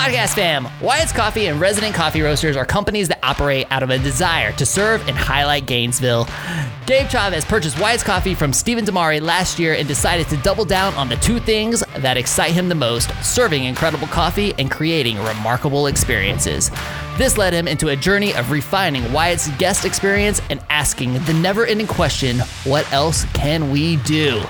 Podcast fam, Wyatt's Coffee and Resident Coffee Roasters are companies that operate out of a desire to serve and highlight Gainesville. Gabe Chavez purchased Wyatt's Coffee from Stephen Damari last year and decided to double down on the two things that excite him the most serving incredible coffee and creating remarkable experiences. This led him into a journey of refining Wyatt's guest experience and asking the never ending question what else can we do?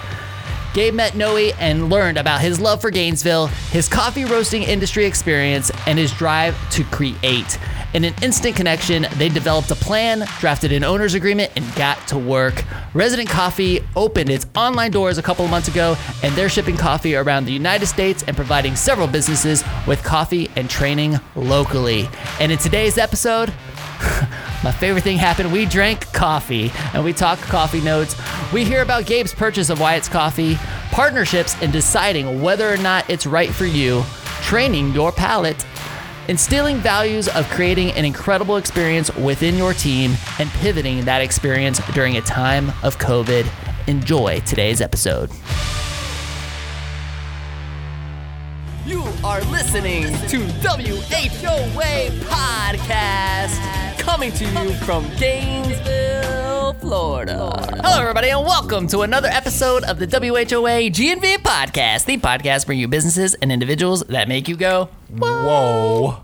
Gabe met Noe and learned about his love for Gainesville, his coffee roasting industry experience, and his drive to create. In an instant connection, they developed a plan, drafted an owner's agreement, and got to work. Resident Coffee opened its online doors a couple of months ago, and they're shipping coffee around the United States and providing several businesses with coffee and training locally. And in today's episode, my favorite thing happened. We drank coffee and we talked coffee notes. We hear about Gabe's purchase of Wyatt's coffee, partnerships and deciding whether or not it's right for you, training your palate, instilling values of creating an incredible experience within your team, and pivoting that experience during a time of COVID. Enjoy today's episode. You are listening to WHOA Podcast, coming to you from Gainesville, Florida. Hello, everybody, and welcome to another episode of the WHOA GNV Podcast, the podcast for you businesses and individuals that make you go, Whoa.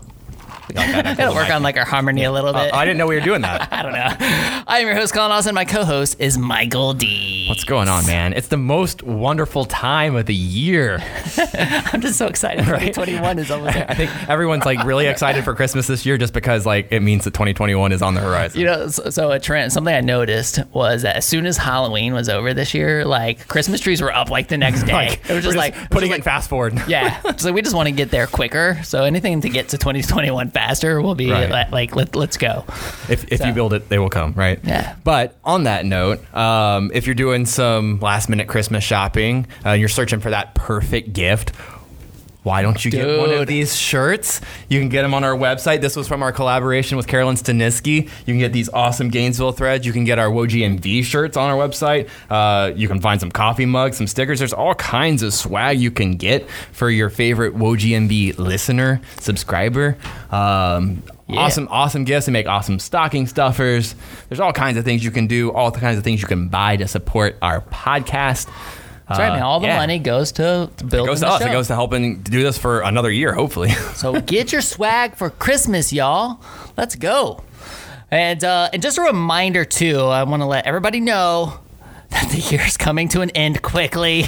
Gotta work on like our harmony a little bit. I didn't know we were doing that. I don't know. I am your host, Colin Austin. My co-host is Michael D. What's going on, man? It's the most wonderful time of the year. I'm just so excited. 2021 is almost I think everyone's like really excited for Christmas this year just because like it means that 2021 is on the horizon. You know, so, so a trend, something I noticed was that as soon as Halloween was over this year, like Christmas trees were up like the next day. Like, it was just like putting it in fast forward. like- yeah. So we just want to get there quicker. So anything to get to 2021 faster We'll be Right. like, let, let's go. If, if So- you build it, they will come, right? Yeah. But on that note, um, if you're doing some last minute Christmas shopping, uh, you're searching for that perfect gift. Why don't you get one of these shirts? You can get them on our website. This was from our collaboration with Carolyn Staniski. You can get these awesome Gainesville threads. You can get our WHOA GNV shirts on our website. Uh, you can find some coffee mugs, some stickers. There's all kinds of swag you can get for your favorite WHOA GNV listener, subscriber. Um, Yeah. Awesome, awesome gifts. They make awesome stocking stuffers. There's all kinds of things you can do, all the kinds of things you can buy to support our podcast. That's right, man. All the yeah. money goes to building It goes to us. show. It goes to helping do this for another year, hopefully. So get your swag for Christmas, y'all. Let's go. And uh, and just a reminder too, I want to let everybody know the year is coming to an end quickly,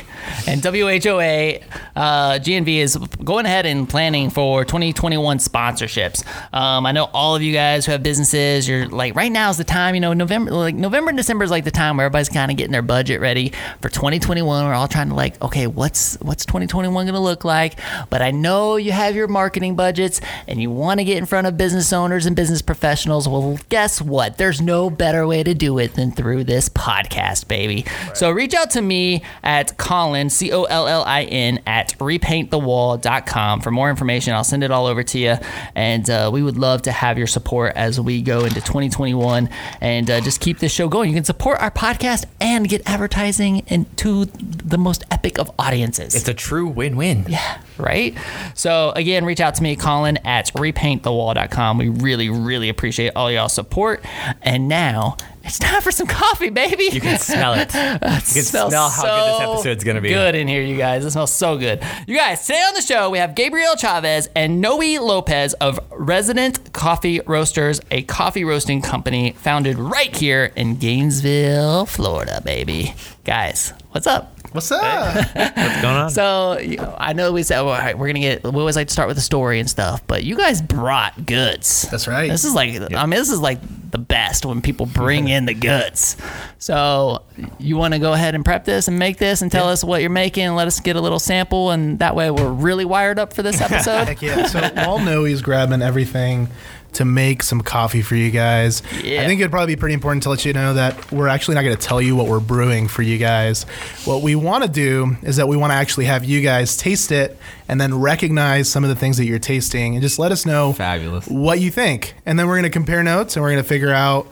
and WHOA uh, GNV is going ahead and planning for 2021 sponsorships. Um, I know all of you guys who have businesses. You're like right now is the time. You know, November, like November and December is like the time where everybody's kind of getting their budget ready for 2021. We're all trying to like, okay, what's what's 2021 going to look like? But I know you have your marketing budgets and you want to get in front of business owners and business professionals. Well, guess what? There's no better way to do it than through this podcast, baby. So reach out to me at Colin, C O L L I N, at repaintthewall.com for more information. I'll send it all over to you. And uh, we would love to have your support as we go into 2021 and uh, just keep this show going. You can support our podcast and get advertising into the most epic of audiences. it's a true win-win. Yeah, right? So again, reach out to me, Colin at repaintthewall.com. We really, really appreciate all y'all support. And now it's time for some coffee, baby. You can smell it. You can smell how good this episode's gonna be. Good in here, you guys. It smells so good. You guys, today on the show, we have Gabriel Chavez and Noe Lopez of Resident Coffee Roasters, a coffee roasting company founded right here in Gainesville, Florida, baby. Guys, what's up? What's up? What's going on? So you know, I know we said, well, all right, we're gonna get. We always like to start with a story and stuff, but you guys brought goods. That's right. This is like, I mean, this is like the best when people bring in the goods. So you want to go ahead and prep this and make this and tell us what you're making and let us get a little sample, and that way we're really wired up for this episode. Heck yeah. So while Noe's grabbing everything to make some coffee for you guys, Yeah. I think it'd probably be pretty important to let you know that we're actually not going to tell you what we're brewing for you guys. What we want to do is that we want to actually have you guys taste it and then recognize some of the things that you're tasting and just let us know Fabulous. what you think. And then we're going to compare notes and we're going to figure out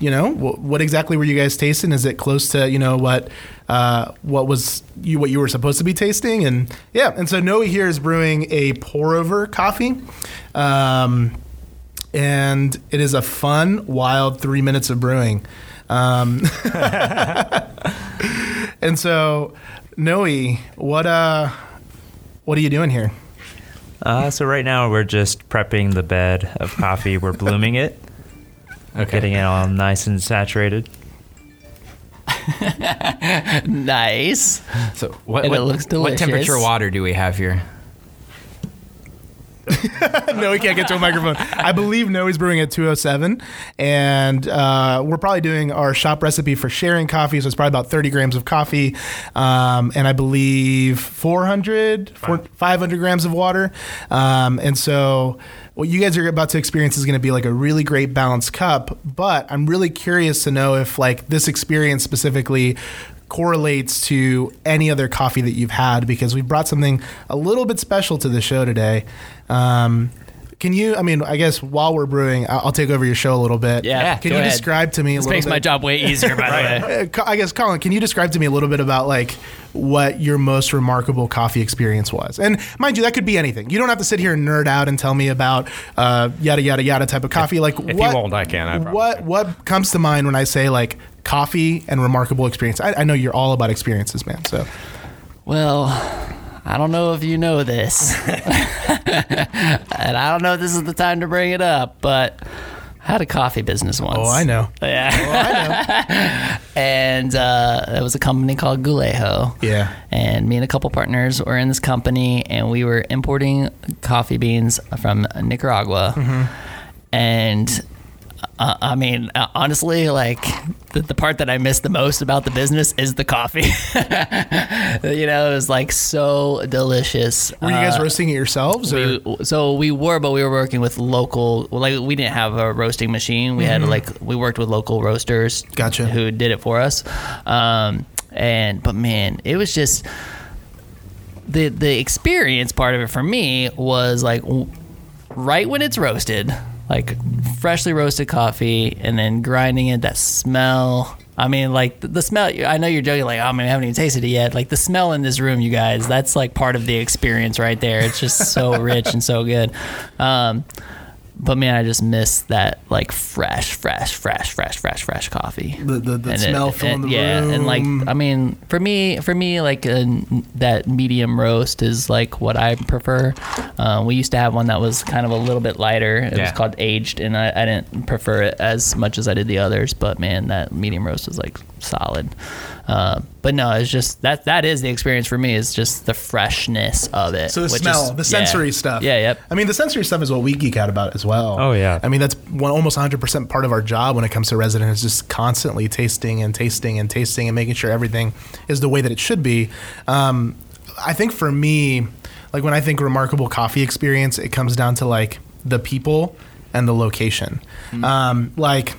you know, what exactly were you guys tasting? Is it close to you know what uh, what was you what you were supposed to be tasting? And yeah, and so Noe here is brewing a pour over coffee. Um, and it is a fun, wild three minutes of brewing. Um, and so, Noe, what uh, what are you doing here? Uh, so right now we're just prepping the bed of coffee. We're blooming it, Okay. getting it all nice and saturated. Nice. So what, And it what, looks what temperature water do we have here? no, he can't get to a microphone. I believe Noe's brewing at 207, and uh, we're probably doing our shop recipe for sharing coffee. So it's probably about 30 grams of coffee, um, and I believe 400, four, 500 grams of water. Um, and so what you guys are about to experience is going to be like a really great balanced cup. But I'm really curious to know if like this experience specifically correlates to any other coffee that you've had because we brought something a little bit special to the show today. Um, can you? I mean, I guess while we're brewing, I- I'll take over your show a little bit. Yeah, Can go you ahead. describe to me a This little makes bit? my job way easier, by the way. Uh, I guess, Colin, can you describe to me a little bit about like what your most remarkable coffee experience was? And mind you, that could be anything. You don't have to sit here and nerd out and tell me about uh, yada yada yada type of coffee. Like if you what? won't, I can, I what what comes to mind when I say like coffee and remarkable experience? I, I know you're all about experiences, man. So Well, I don't know if you know this, and I don't know if this is the time to bring it up, but I had a coffee business once. oh, I know. Yeah, Oh, I and uh, it was a company called Gulejo. Yeah. And me and a couple partners were in this company, and we were importing coffee beans from Nicaragua. Mm-hmm. And uh, I mean, uh, honestly, like the, the part that I miss the most about the business is the coffee. you know, it was like so delicious. Were you guys Uh, roasting it yourselves? Or? we, so we were, but we were working with local. Like we didn't have a roasting machine. We had like we worked with local roasters. Mm-hmm. Gotcha. Who did it for us? Um, and but man, it was just the the experience part of it for me was like right when it's roasted, like freshly roasted coffee, and then grinding it. That smell. I mean, like the, smell. I know you're joking, like, oh man, I haven't even tasted it yet. Like the smell in this room, you guys. That's like part of the experience right there. It's just so rich and so good. Um, but man, I just miss that like fresh, fresh, fresh, fresh, fresh, fresh coffee. The- the- the And smell filling the yeah, and like. I mean, for me, for me, like uh, that medium roast is like what I prefer. Uh, we used to have one that was kind of a little bit lighter. It was called aged, and I, I didn't prefer it as much as I did the others. But man, that medium roast was like solid. Uh, but no, it's just that that is the experience for me. Is just the freshness of it. So the which smell, is- the yeah. sensory stuff. Yeah, yep. I mean, the sensory stuff is what we geek out about as well. Oh, yeah. I mean, that's one almost 100% part of our job when it comes to resident is just constantly tasting and tasting and tasting and making sure everything is the way that it should be. Um, I think for me, like when I think remarkable coffee experience, it comes down to like the people and the location. Um, like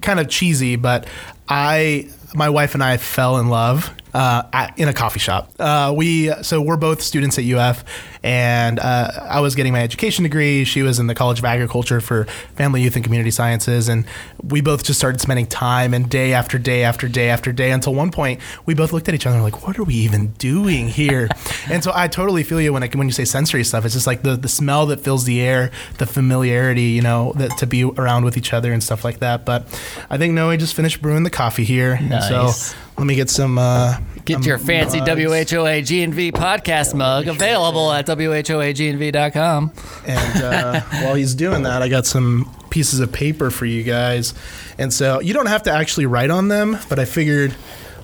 kind of cheesy, but I, my wife and I fell in love uh, at, in a coffee shop. Uh, we so we're both students at UF, and uh, I was getting my education degree. She was in the College of Agriculture for Family, Youth, and Community Sciences, and we both just started spending time and day after day after day after day until one point we both looked at each other and like, "What are we even doing here?" and so I totally feel you when I, when you say sensory stuff. It's just like the the smell that fills the air, the familiarity, you know, that to be around with each other and stuff like that. But I think Noe just finished brewing the coffee here, and so let me get some. Uh, Get um, your fancy mugs. WHOA GNV podcast mug available at WHOAGNV.com. And uh, while he's doing that, I got some pieces of paper for you guys. And so you don't have to actually write on them, but I figured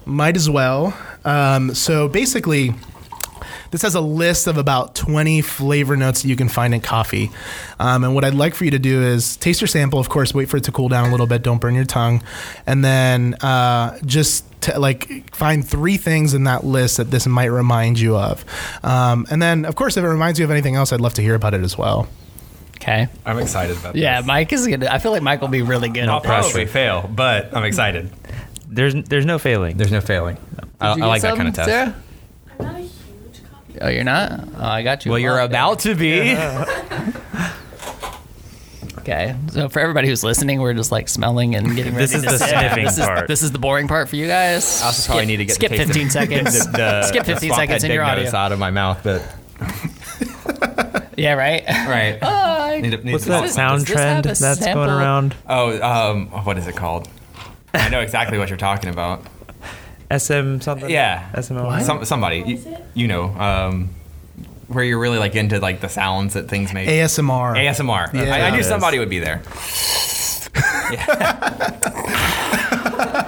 might as well. Um, so basically, this has a list of about 20 flavor notes that you can find in coffee. Um, and what I'd like for you to do is taste your sample, of course, wait for it to cool down a little bit, don't burn your tongue. And then uh, just to, like find three things in that list that this might remind you of. Um, and then, of course, if it reminds you of anything else, I'd love to hear about it as well. Okay. I'm excited about this. Yeah. Mike is gonna. I feel like Mike will be really good. I'll at this. probably fail, but I'm excited. There's there's no failing. There's no failing. I, I like get that kind of test. Sarah? I'm not a huge coffee. Oh, you're not. Oh, I got you. Well, you're about to be. Okay, Okay, so for everybody who's listening, we're just like smelling and getting ready This is to the sip. sniffing this Is, this is the boring part for you guys. I also probably need to get skip the 15 of- seconds. the, the, skip 15 swamp seconds in your big nose audio. out of my mouth, but Yeah, right. right. Need to- need What's that sound trend that's sample? going around? Oh, um, what is it called? I know exactly what you're talking about. SM something? Yeah, SMO? Some, somebody, you, you know, um, where you're really like into like the sounds that things make. ASMR. ASMR. Yeah. I, I knew somebody would be there.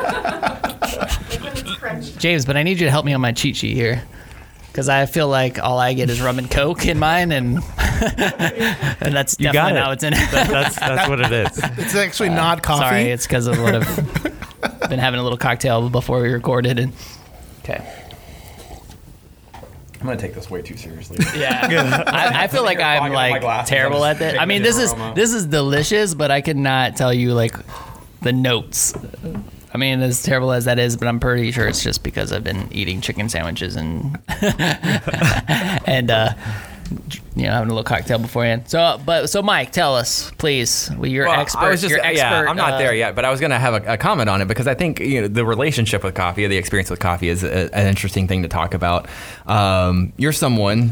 Like when it's crunchy. James, but I need you to help me on my cheat sheet here. Because I feel like all I get is rum and coke in mine, and and that's You definitely got not it. what's in it. That- that's that's what it is. It's actually not coffee. Sorry, it's because of what I've been having a little cocktail before we recorded. And okay, I'm gonna take this way too seriously. yeah, I, I feel like I'm fogging up my like terrible at just that. I mean, this the is aroma. this is delicious, but I could not tell you like the notes. I mean, as terrible as that is, but I'm pretty sure it's just because I've been eating chicken sandwiches and and uh, you know having a little cocktail beforehand. So, but so Mike, tell us, please. Well, you're Well, expert. I was just, expert, yeah, I'm not uh, there yet, but I was gonna have a, a comment on it because I think you know the relationship with coffee, the experience with coffee, is a, an interesting thing to talk about. Um, you're someone,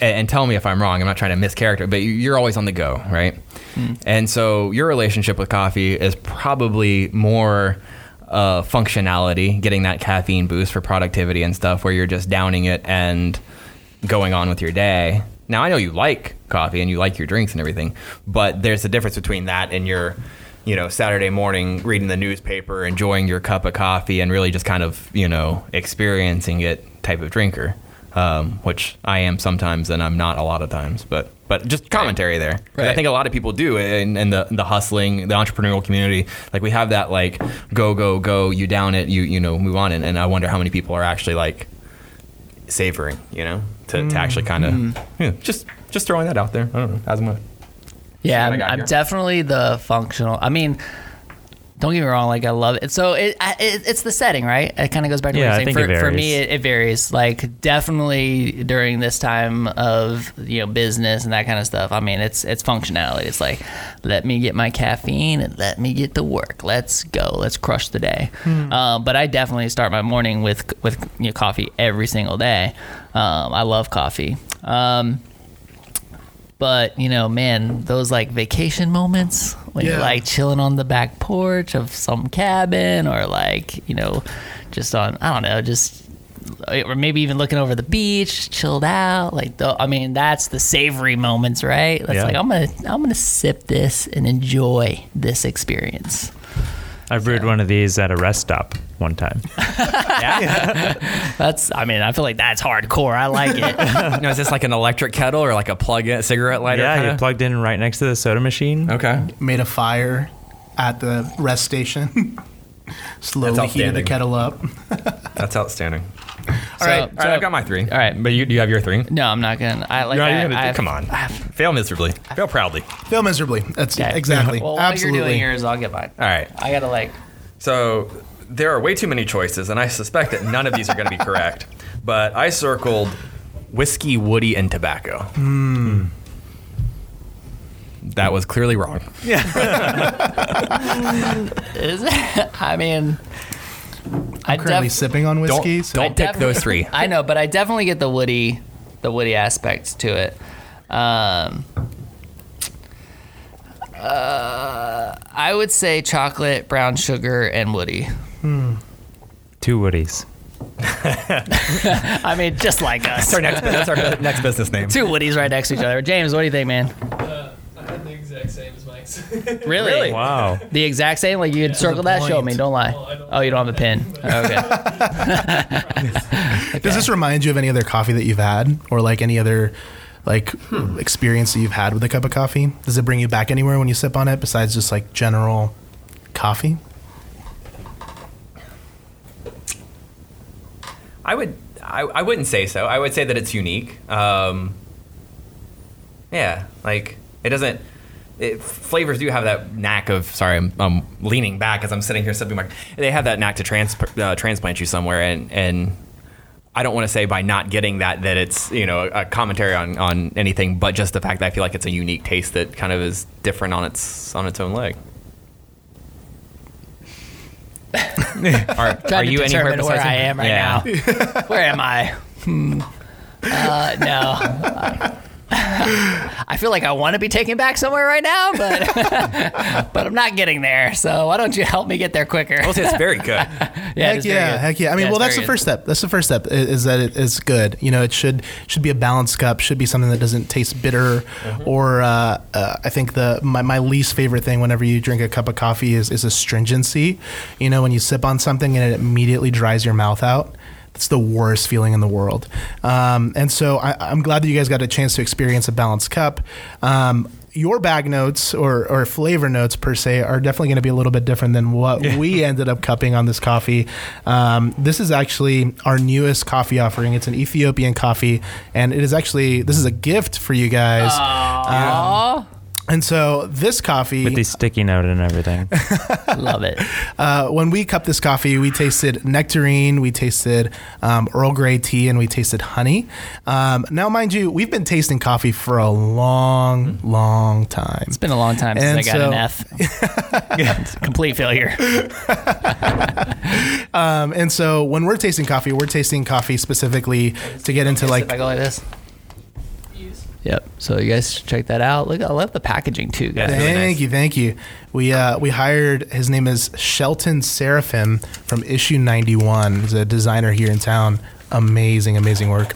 and, and tell me if I'm wrong. I'm not trying to mischaracter, but you- you're always on the go, right? And so your relationship with coffee is probably more. Uh, functionality, getting that caffeine boost for productivity and stuff, where you're just downing it and going on with your day. Now I know you like coffee and you like your drinks and everything, but there's a difference between that and your, you know, Saturday morning reading the newspaper, enjoying your cup of coffee, and really just kind of you know experiencing it type of drinker, um, which I am sometimes and I'm not a lot of times, but but just commentary there. 'Cause I Right. think a lot of people do in, in the the hustling, the entrepreneurial community. Like we have that like go go go, you down it, you you know move on, and, and I wonder how many people are actually like savoring, you know, to, to actually kind mm-hmm. of just just throwing that out there. I don't know. As much. Yeah, I'm, I'm definitely the functional. I mean, don't get me wrong. Like I love it. So it, it it's the setting, right? It kind of goes back to Yeah, what I you're saying. think For, for me, it, it varies. Like definitely during this time of you know business and that kind of stuff. I mean, it's it's functionality. It's like let me get my caffeine and let me get to work. Let's go. Let's crush the day. Um, but I definitely start my morning with with you know, coffee every single day. Um, I love coffee. Um, but you know, man, those like vacation moments when you're like chilling on the back porch of some cabin, or like you know, just on I don't know, just eh, or maybe even looking over the beach, chilled out. Like, the, I mean, that's the savory moments, right? That's Yeah. like I'm gonna I'm gonna sip this and enjoy this experience. I brewed one of these at a rest stop one time. Yeah. That's I mean, I feel like that's hardcore. I like it. now, is this like an electric kettle or like a plug-in cigarette lighter? yeah, kinda? you plugged in right next to the soda machine. Okay. Made a fire at the rest station. Slowly That's heated the kettle up. That's outstanding. All right, All right, uh, I've got my three. All right. but you do you have your three? No, I'm not gonna. I like. You're I, gonna- I- come on, fail miserably, fail proudly. Fail miserably. That's Okay. exactly. Well, Absolutely. what you're doing here is I'll get mine. All right. I gotta like. So there are way too many choices, and I suspect that none of these are going to be correct. But I circled whiskey, woody, and tobacco. That was clearly wrong. Yeah. Is it? I mean, I'm Currently def- sipping on Don't, whiskey. so- don't pick defi- those three. I know, but I definitely get the woody, the woody aspects to it. Um, uh, I would say chocolate, brown sugar, and woody. Two woodies. I mean, just like us. That's our next, that's our next business name. Two woodies right next to each other. James, what do you think, man? Uh, I had the exact same as Mike's. Really? Wow. The exact same? Like you could circle that? Show me. Don't lie. Well, don't- Oh, you don't have a pin. Okay. Does this remind you of any other coffee that you've had, or like any other like experience that you've had with a cup of coffee? Does it bring you back anywhere when you sip on it, besides just like general coffee? I would I, I wouldn't say so. I would say that it's unique. Um, yeah, like it doesn't. It, flavors do have that knack of. Sorry, I'm, I'm leaning back as I'm sitting here sipping my. They have that knack to trans, uh, transplant you somewhere, and and I don't want to say by not getting that that it's you know a commentary on, on anything, but just the fact that I feel like it's a unique taste that kind of is different on its on its own leg. Are, are you anywhere where I am right Yeah. now. where am I? Hmm. Uh, no. I feel like I want to be taken back somewhere right now, but but I'm not getting there. So why don't you help me get there quicker? I'll say it's very good. yeah, heck yeah, good. heck yeah. I mean, Yeah, well, that's the very first step. That's the first step is that it is good. You know, it should should be a balanced cup. Should be something that doesn't taste bitter, Mm-hmm. or uh, uh, I think the my, my least favorite thing whenever you drink a cup of coffee is is astringency. You know, when you sip on something and it immediately dries your mouth out. It's the worst feeling in the world. Um, and so I, I'm glad that you guys got a chance to experience a balanced cup. Um, your bag notes or, or flavor notes per se are definitely going to be a little bit different than what we ended up cupping on this coffee. Um, this is actually our newest coffee offering. It's an Ethiopian coffee, and it is actually this is a gift for you guys. Aw, And so this coffee, With the sticky note and everything. love it. uh, when we cupped this coffee, we tasted nectarine, we tasted um, Earl Grey tea, and we tasted honey. Um, now, mind you, we've been tasting coffee for a long, long time. It's been a long time since And I got so- an F. Complete failure. Um, and so when we're tasting coffee, we're tasting coffee specifically to get into like I go like this. Yep. So you guys should check that out. Look, I love the packaging too, guys. Yeah. really Thank nice. you, thank you. We uh, we hired his name is Shelton Seraphim from Issue 91. He's a designer here in town. Amazing, amazing work.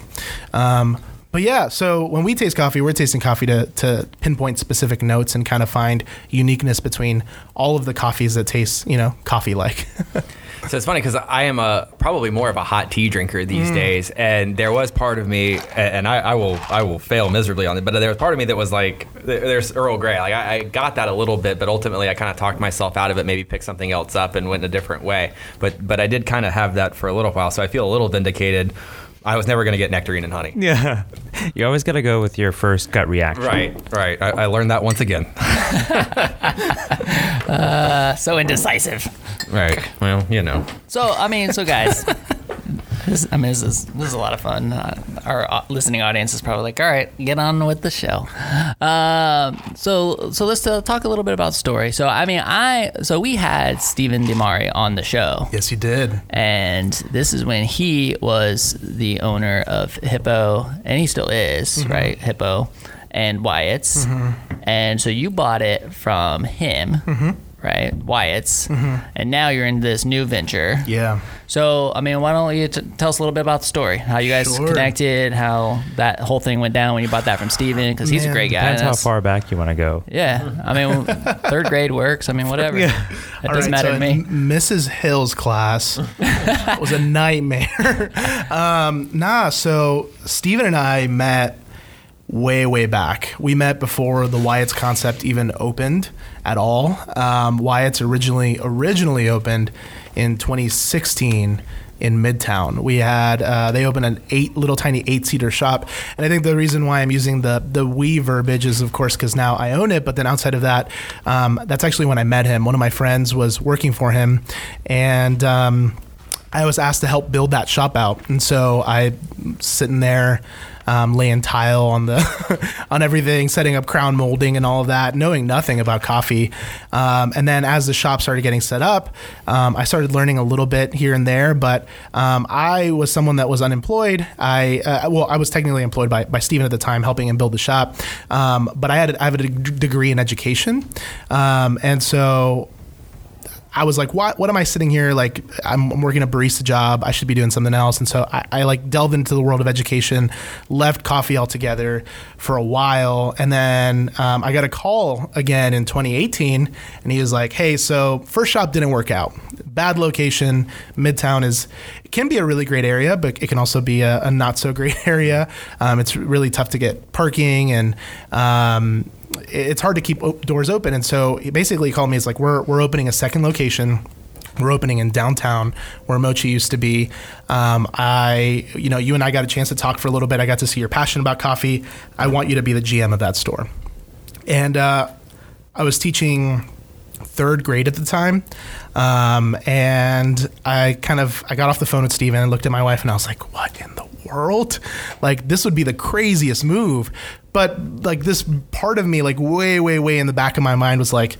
Um, but yeah, so when we taste coffee, we're tasting coffee to, to pinpoint specific notes and kind of find uniqueness between all of the coffees that taste, you know, coffee like. So it's funny because I am a probably more of a hot tea drinker these mm. days, and there was part of me, and I, I will I will fail miserably on it, but there was part of me that was like, there's Earl Grey, like I, I got that a little bit, but ultimately I kind of talked myself out of it, maybe picked something else up and went in a different way, but but I did kind of have that for a little while, so I feel a little vindicated. I was never going to get nectarine and honey. yeah. You always got to go with your first gut reaction. Right, right. I, I learned that once again. Uh, so indecisive. Right. Well, you know. So I mean, so guys, this, I mean, this is this is a lot of fun. Uh, our uh, listening audience is probably like, all right, get on with the show. Um, so so let's uh, talk a little bit about story. So I mean, I so we had Stephen Demari on the show. yes, you did. and this is when he was the owner of Hippo, and he still is, right? Hippo and Wyatt's, and so you bought it from him, right? Wyatt's, and now you're in this new venture. Yeah. So, I mean, why don't you t- tell us a little bit about the story? How you guys Sure. connected? How that whole thing went down when you bought that from Steven? Because he's a great guy. Depends how far back you want to go. Yeah, I mean, third grade works. I mean, whatever. It All doesn't right, matter so to me. Mrs. Hill's class was a nightmare. um, nah, so Steven and I met way, way back. We met before the Wyatt's concept even opened at all. Um, Wyatt's originally originally opened in 2016 in Midtown. We had uh, they opened an eight little tiny eight seater shop, and I think the reason why I'm using the the we verbiage is of course because now I own it. But then outside of that, um, that's actually when I met him. One of my friends was working for him, and. Um, I was asked to help build that shop out, and so I sitting there, um, laying tile on the on everything, setting up crown molding and all of that, knowing nothing about coffee. Um, and then as the shop started getting set up, um, I started learning a little bit here and there. But um, I was someone that was unemployed. I uh, well, I was technically employed by by Steven at the time, helping him build the shop. Um, but I had I have a degree in education, um, and so I was like, what, what am I sitting here? Like, I'm, I'm working a barista job. I should be doing something else. And so I, I like delved into the world of education, left coffee altogether for a while. And then um, I got a call again in 2018 and he was like, Hey, so first shop didn't work out. Bad location. Midtown is, it can be a really great area, but it can also be a, a not so great area. Um, it's really tough to get parking and, um, it's hard to keep op- doors open. And so he basically called me. It's like we're we're opening a second location. We're opening in downtown where Mochi used to be. Um, I, you know, you and I got a chance to talk for a little bit. I got to see your passion about coffee. I want you to be the GM of that store. And uh, I was teaching third grade at the time. Um, and I kind of I got off the phone with Steven and looked at my wife and I was like, what in the world? Like this would be the craziest move. But like this part of me, like way, way, way in the back of my mind was like,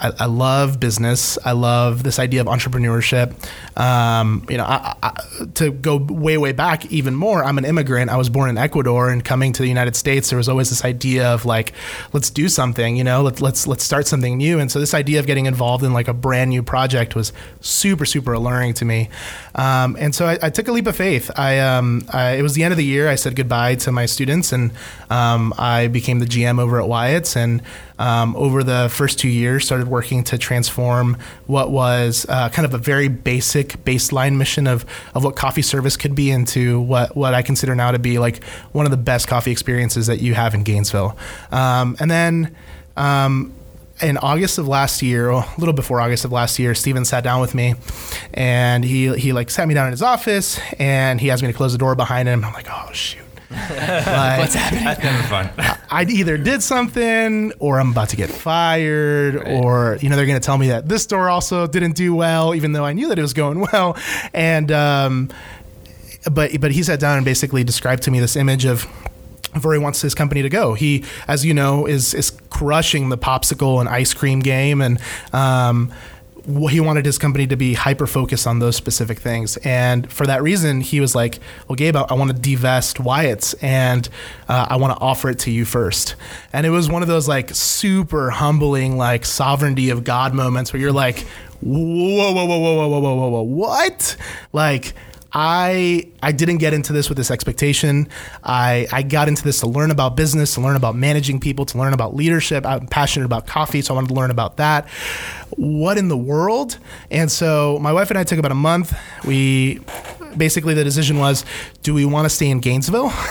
I, I love business. I love this idea of entrepreneurship. Um, you know, I, I, to go way, way back even more, I'm an immigrant. I was born in Ecuador, and coming to the United States, there was always this idea of like, let's do something. You know, let's let's let's start something new. And so this idea of getting involved in like a brand new project was super, super alluring to me. Um, and so I, took a leap of faith. I, um, it was the end of the year. I said goodbye to my students, and um, I became the GM over at Wyatt's. And um, over the first two years, started working to transform what was uh, kind of a very basic baseline mission of, of what coffee service could be into what, what I consider now to be like one of the best coffee experiences that you have in Gainesville. Um, and then um, in August of last year, a little before August of last year, Steven sat down with me and he, he like sat me down in his office and he asked me to close the door behind him. I'm like, oh, shoot. Like, What's happening? That's never fun. I either did something or I'm about to get fired right. or, you know, they're going to tell me that this store also didn't do well, even though I knew that it was going well. And, um, but, but he sat down and basically described to me this image of, where he wants his company to go. He, as you know, is is crushing the popsicle and ice cream game, and um, he wanted his company to be hyper focused on those specific things. And for that reason, he was like, Well, Gabe, I, want to divest Wyatt's and uh, I want to offer it to you first. And it was one of those like super humbling, like sovereignty of God moments where you're like, Whoa, whoa, whoa, whoa, whoa, whoa, whoa, whoa, whoa, what? Like, I I didn't get into this with this expectation. I I got into this to learn about business, to learn about managing people, to learn about leadership. I'm passionate about coffee, so I wanted to learn about that. What in the world? And so my wife and I took about a month. We basically the decision was do we want to stay in Gainesville?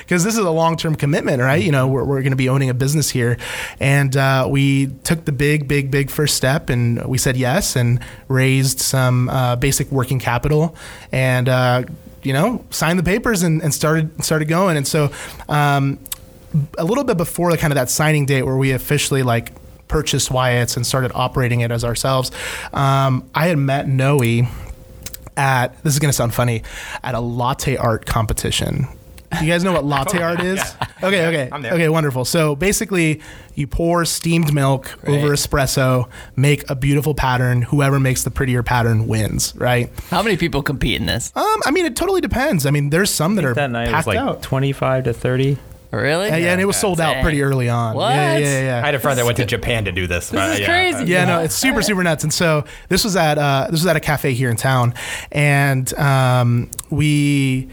Because this is a long term commitment, right? You know, we're, we're going to be owning a business here. And uh, we took the big, big, big first step and we said yes and raised some uh, basic working capital and, uh, you know, signed the papers and, and started started going. And so, um, a little bit before the kind of that signing date where we officially like purchased Wyatt's and started operating it as ourselves, um, I had met Noe at this is going to sound funny at a latte art competition. You guys know what latte art is? Okay, okay, okay, wonderful. So basically, you pour steamed milk right. over espresso, make a beautiful pattern. Whoever makes the prettier pattern wins, right? How many people compete in this? Um, I mean, it totally depends. I mean, there's some that are that night packed was like out. Twenty-five to thirty. Really? Yeah, yeah, and it was sold out pretty early on. What? Yeah, yeah, yeah. I had a friend that went to Japan to do this. This is yeah. crazy. Yeah, no, it's super, super nuts. And so this was at uh, this was at a cafe here in town, and um, we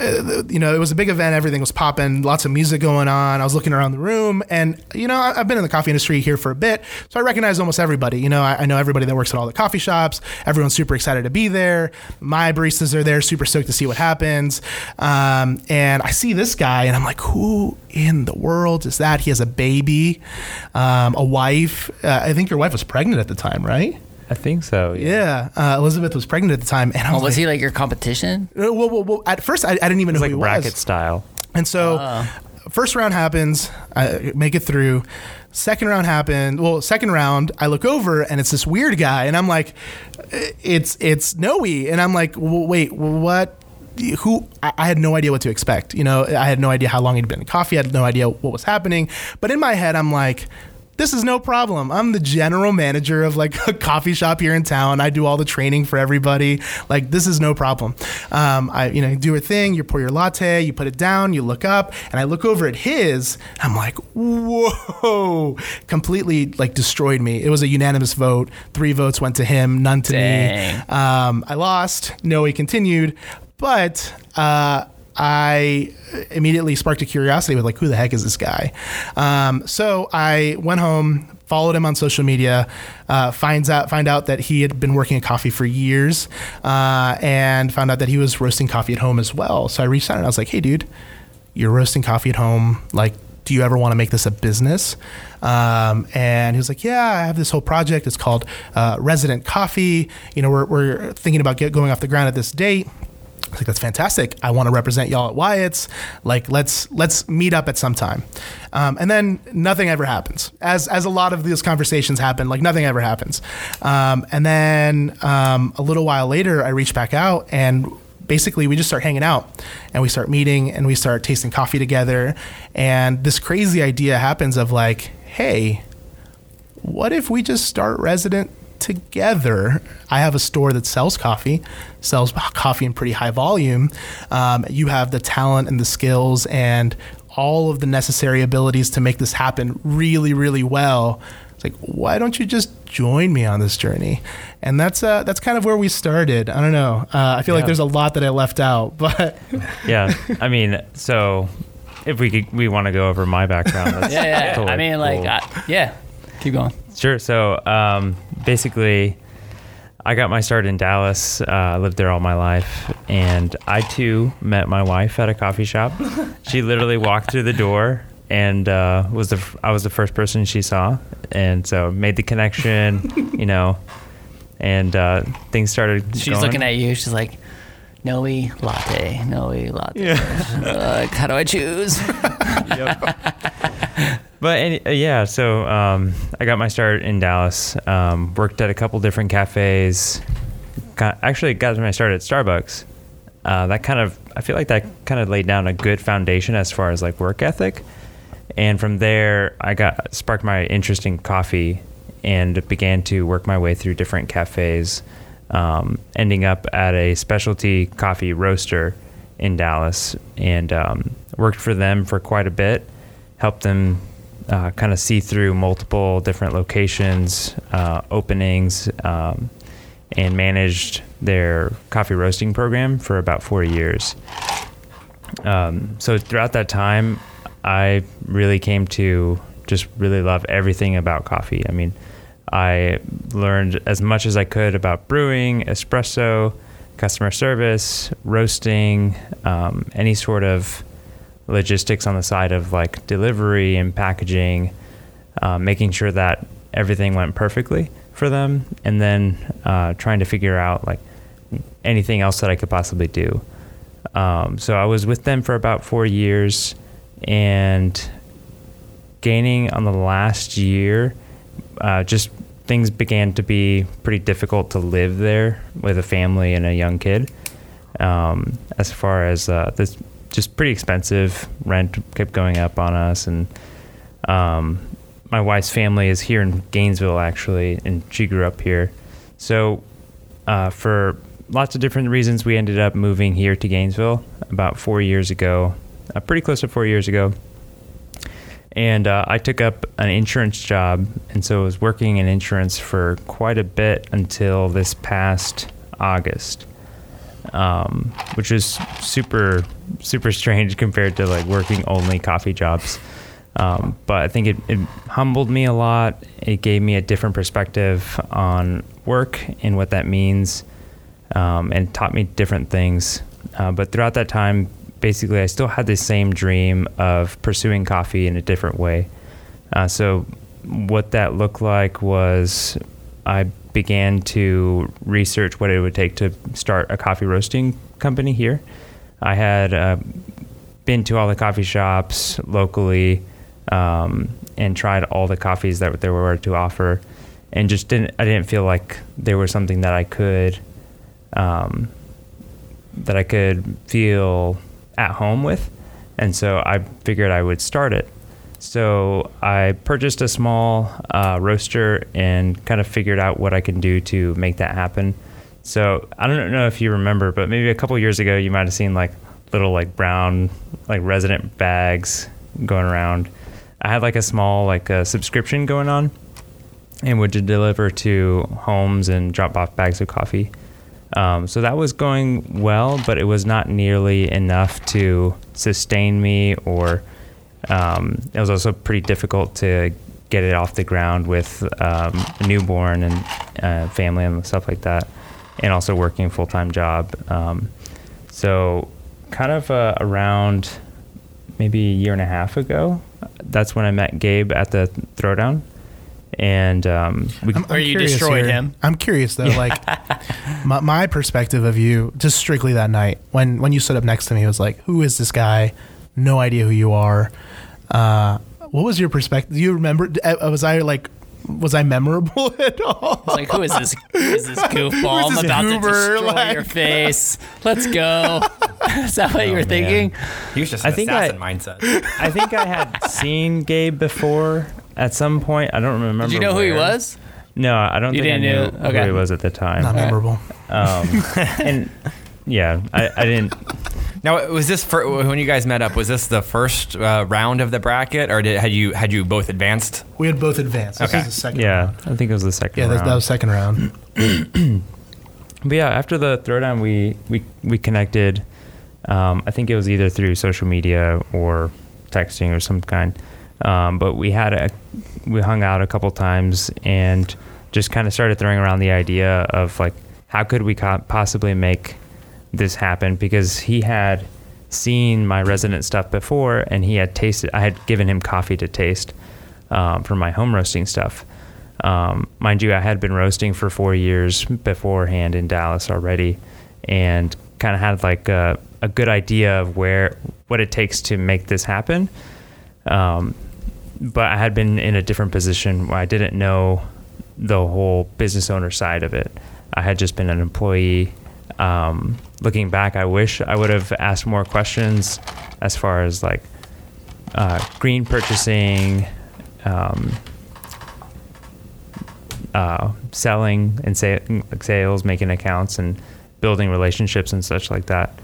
you know, it was a big event. Everything was popping, lots of music going on. I was looking around the room, and you know, I, have been in the coffee industry here for a bit, so I recognize almost everybody. You know, I, I, know everybody that works at all the coffee shops. Everyone's super excited to be there. My baristas are there, super stoked to see what happens. Um, and I see this guy, and I'm like, who in the world is that? He has a baby, um, a wife. Uh, I think your wife was pregnant at the time, right? I think so. Yeah, yeah. Uh, Elizabeth was pregnant at the time, and I Oh, was, was like, he like your competition? uh, well, well, well, at first I, I didn't even know It's who like he bracket was. style. And so, Oh. first round happens, I make it through. Second round happened. Well, second round, I look over and it's this weird guy, and I'm like, it's it's Noe, and I'm like, well, wait, what? Who I I had no idea what to expect. You know, I had no idea how long he'd been in coffee. I had no idea what was happening. But in my head, I'm like, this is no problem. I'm the general manager of like a coffee shop here in town. I do all the training for everybody. Like this is no problem. Um, I you know do a thing. You pour your latte, you put it down, you look up, and I look over at his. I'm like, whoa! Completely like destroyed me. It was a unanimous vote. Three votes went to him, none to Dang. me. Um, I lost. No, he continued, but. Uh, I immediately sparked a curiosity with like, who the heck is this guy? Um, so I went home, followed him on social media, uh, finds out find out that he had been working at coffee for years, uh, and found out that he was roasting coffee at home as well. So I reached out and I was like, hey, dude, you're roasting coffee at home, like. Do you ever want to make this a business? Um, and he was like, "Yeah, I have this whole project. It's called uh, Resident Coffee. You know, we're, we're thinking about get, going off the ground at this date." I like, that's fantastic. I want to represent y'all at Wyatt's. Like, let's let's meet up at some time. Um, and then nothing ever happens. As as a lot of these conversations happen, like nothing ever happens. Um, and then um, a little while later, I reach back out and basically we just start hanging out and we start meeting and we start tasting coffee together. And this crazy idea happens of like, hey, what if we just start resident together i have a store that sells coffee sells coffee in pretty high volume um, you have the talent and the skills and all of the necessary abilities to make this happen really really well it's like why don't you just join me on this journey and that's uh, that's kind of where we started i don't know uh, i feel like there's a lot that i left out but yeah. I mean, so if we could, we want to go over my background. That's Yeah, yeah. totally I mean, like, cool. I, yeah. Keep going. Sure. So um, basically, I got my start in Dallas. Uh, I lived there all my life, and I too met my wife at a coffee shop. she literally walked through the door and uh, was the f- I was the first person she saw, and so made the connection, you know, and uh, things started. She's going. looking at you. She's like, Noe latte, Noe latte. Like, how do I choose? But any, uh, yeah, so um, I got my start in Dallas. Um, worked at a couple different cafes. Got, actually, got my start at Starbucks. Uh, that kind of, I feel like that kind of laid down a good foundation as far as like work ethic. And from there, I got sparked my interest in coffee and began to work my way through different cafes, um, ending up at a specialty coffee roaster in Dallas and um, worked for them for quite a bit. Helped them uh, kind of see through multiple different locations, uh, openings, um, and managed their coffee roasting program for about four years. Um, so throughout that time, I really came to just really love everything about coffee. I mean, I learned as much as I could about brewing, espresso, customer service, roasting, um, any sort of logistics on the side of like delivery and packaging, uh, making sure that everything went perfectly for them, and then uh, trying to figure out like anything else that I could possibly do. Um, so I was with them for about four years, and gaining on the last year, uh, just things began to be pretty difficult to live there with a family and a young kid. Um, as far as uh, this, just pretty expensive rent kept going up on us, and um, my wife's family is here in Gainesville actually, and she grew up here. So uh, for lots of different reasons, we ended up moving here to Gainesville about four years ago, uh, pretty close to four years ago. And uh, I took up an insurance job, and so I was working in insurance for quite a bit until this past August, um, which was super, super strange compared to like working only coffee jobs. Um, but I think it, it humbled me a lot. It gave me a different perspective on work and what that means, um, and taught me different things. Uh, but throughout that time, basically, I still had the same dream of pursuing coffee in a different way. Uh, so, what that looked like was I began to research what it would take to start a coffee roasting company here. I had uh, been to all the coffee shops locally um, and tried all the coffees that there were to offer, and just didn't. I didn't feel like there was something that I could um, that I could feel at home with, and so I figured I would start it. So I purchased a small uh, roaster and kind of figured out what I can do to make that happen. So I don't know if you remember, but maybe a couple years ago you might have seen like little like brown like resident bags going around. I had like a small like a subscription going on, and would deliver to homes and drop off bags of coffee. Um, so that was going well, but it was not nearly enough to sustain me, or um, it was also pretty difficult to get it off the ground with um, a newborn and uh, family and stuff like that, and also working a full time job. Um, so, kind of uh, around maybe a year and a half ago, that's when I met Gabe at the Throwdown and um, we, I'm, I'm you curious destroyed here. him. I'm curious though, like my, my perspective of you, just strictly that night when when you stood up next to me, was like, who is this guy? No idea who you are. Uh, what was your perspective? Do you remember? uh, Was I like? Was I memorable at all? Like, who is this? Who is this goofball? Who's I'm about goober, to destroy like- your face. Let's go. is that what you were man. thinking? He was just I an think I- mindset. I think I had seen Gabe before at some point. I don't remember. Did you know who he was? No, I don't You think I didn't knew okay. who he was at the time. Not memorable. Um, and yeah, I, I didn't. Now, was this for, when you guys met up? Was this the first uh, round of the bracket, or did, had you had you both advanced? We had both advanced. This Okay. was the second. Yeah, round. I think it was the second Yeah, that, round. that was second round. But yeah, after the throwdown, we we we connected. Um, I think it was either through social media or texting or some kind. Um, but we had a we hung out a couple times and just kind of started throwing around the idea of like how could we co- possibly make this happened because he had seen my resident stuff before and he had tasted I had given him coffee to taste um, for my home roasting stuff. Um, mind you, I had been roasting for four years beforehand in Dallas already, and kind of had like a, a good idea of where what it takes to make this happen. Um, but I had been in a different position where I didn't know the whole business owner side of it. I had just been an employee. Um, looking back, I wish I would have asked more questions as far as like uh, green purchasing, um, uh, selling and like sales, making accounts, and building relationships and such like that.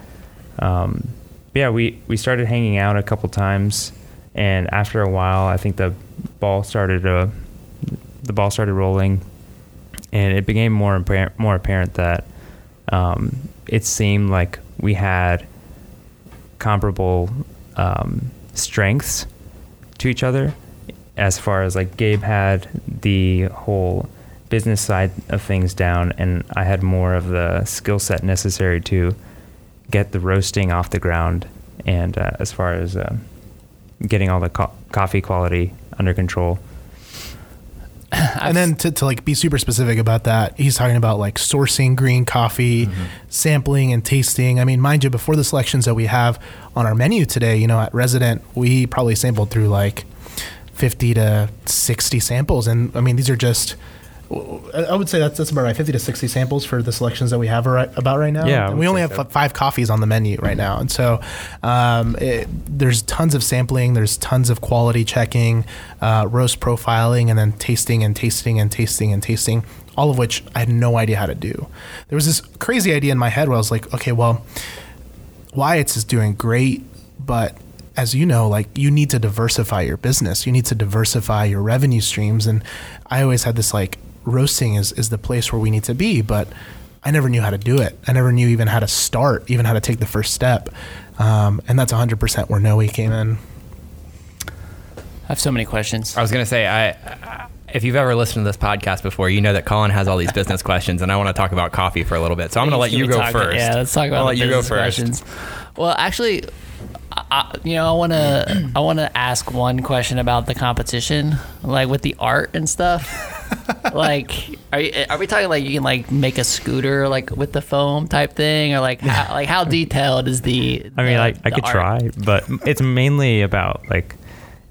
Um, yeah, we, we started hanging out a couple times, and after a while, I think the ball started to, the ball started rolling, and it became more apparent, more apparent that um, it seemed like we had comparable um, strengths to each other as far as like Gabe had the whole business side of things down and I had more of the skill set necessary to get the roasting off the ground and uh, as far as uh, getting all the co- coffee quality under control. and then to, to like be super specific about that, he's talking about like sourcing green coffee, mm-hmm. sampling and tasting. I mean, mind you, before the selections that we have on our menu today, you know, at Resident, we probably sampled through like 50 to 60 samples. And I mean, these are just, I would say that's, that's about right, 50 to 60 samples for the selections that we have right, about right now. Yeah, And we only have so. five coffees on the menu right now. And so um, it, there's tons of sampling, there's tons of quality checking, uh, roast profiling, and then tasting and tasting and tasting and tasting, all of which I had no idea how to do. There was this crazy idea in my head where I was like, okay, well, Wyatt's is doing great, but as you know, like you need to diversify your business. You need to diversify your revenue streams. And I always had this like roasting is, is the place where we need to be, but I never knew how to do it. I never knew even how to start, even how to take the first step. Um, and that's 100% where Noe came in. I have so many questions. I was gonna say, I, I if you've ever listened to this podcast before, you know that Colin has all these business questions, and I want to talk about coffee for a little bit. So I'm gonna let you go talk- first. Yeah, let's talk about I'll the let you go business first. questions. Well, actually, I, I- you know, I want to I want to ask one question about the competition, like with the art and stuff. Like, are you, are we talking like you can like make a scooter like with the foam type thing, or like how, like how detailed is the? I mean, the- I, I could art? try, but it's mainly about like,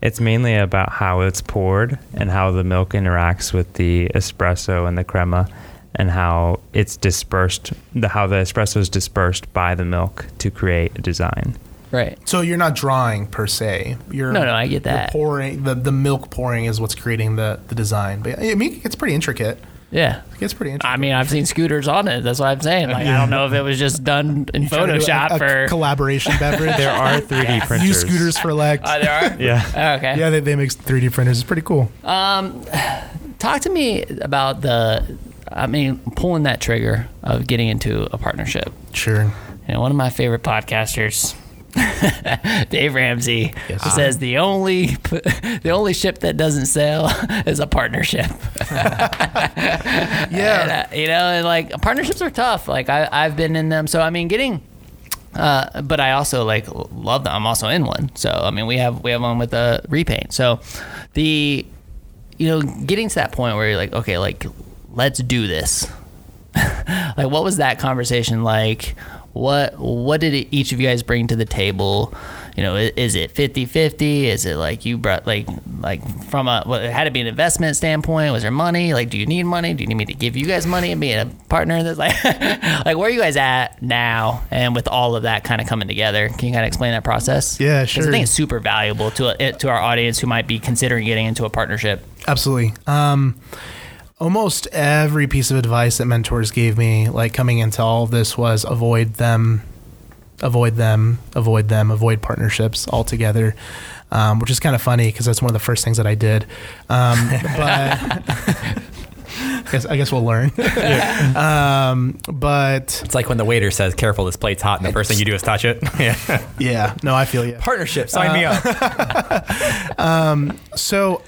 it's mainly about how it's poured and how the milk interacts with the espresso and the crema, and how it's dispersed, the how the espresso is dispersed by the milk to create a design. Right. So you're not drawing per se. You're No, no, I get that. pouring the, the milk pouring is what's creating the, the design. But I mean, it gets pretty intricate. Yeah. It gets pretty intricate. I mean, I've seen scooters on it. That's what I'm saying. Like, I don't know if it was just done in Trying to do a- Photoshop a, for. collaboration beverage. There are 3D printers. Use scooters for legs. Oh, there are. Yeah. Oh, okay. yeah, they, they make 3D printers. It's pretty cool. Um, Talk to me about the. I mean, pulling that trigger of getting into a partnership. Sure. And one of my favorite podcasters, Dave Ramsey, Yes. says the only the only ship that doesn't sail is a partnership. Yeah. And, uh, you know, and like partnerships are tough. Like I, I've been in them. So I mean, getting. Uh, but I also like love them. I'm also in one. So I mean, we have we have one with a repaint. So the you know, getting to that point where you're like, okay, like let's do this. like, what was that conversation like? What what did it, each of you guys bring to the table? You know, is it 50-50? Is it like you brought like like from a well, it had to be an investment standpoint? Was there money? Like, do you need money? Do you need me to give you guys money and be a partner in this? Like, like where are you guys at now? And with all of that kind of coming together, can you kind of explain that process? yeah sure. I think it's super valuable to a, to our audience who might be considering getting into a partnership. Absolutely. Um, almost every piece of advice that mentors gave me, like coming into all of this, was avoid them, avoid them, avoid them, avoid partnerships altogether. Um, which is kind of funny because that's one of the first things that I did. Um, but I guess, I guess we'll learn. um, but It's like when the waiter says, "Careful, this plate's hot," and the first thing you do is touch it. yeah. yeah, no, I feel you. Partnership, sign me up. So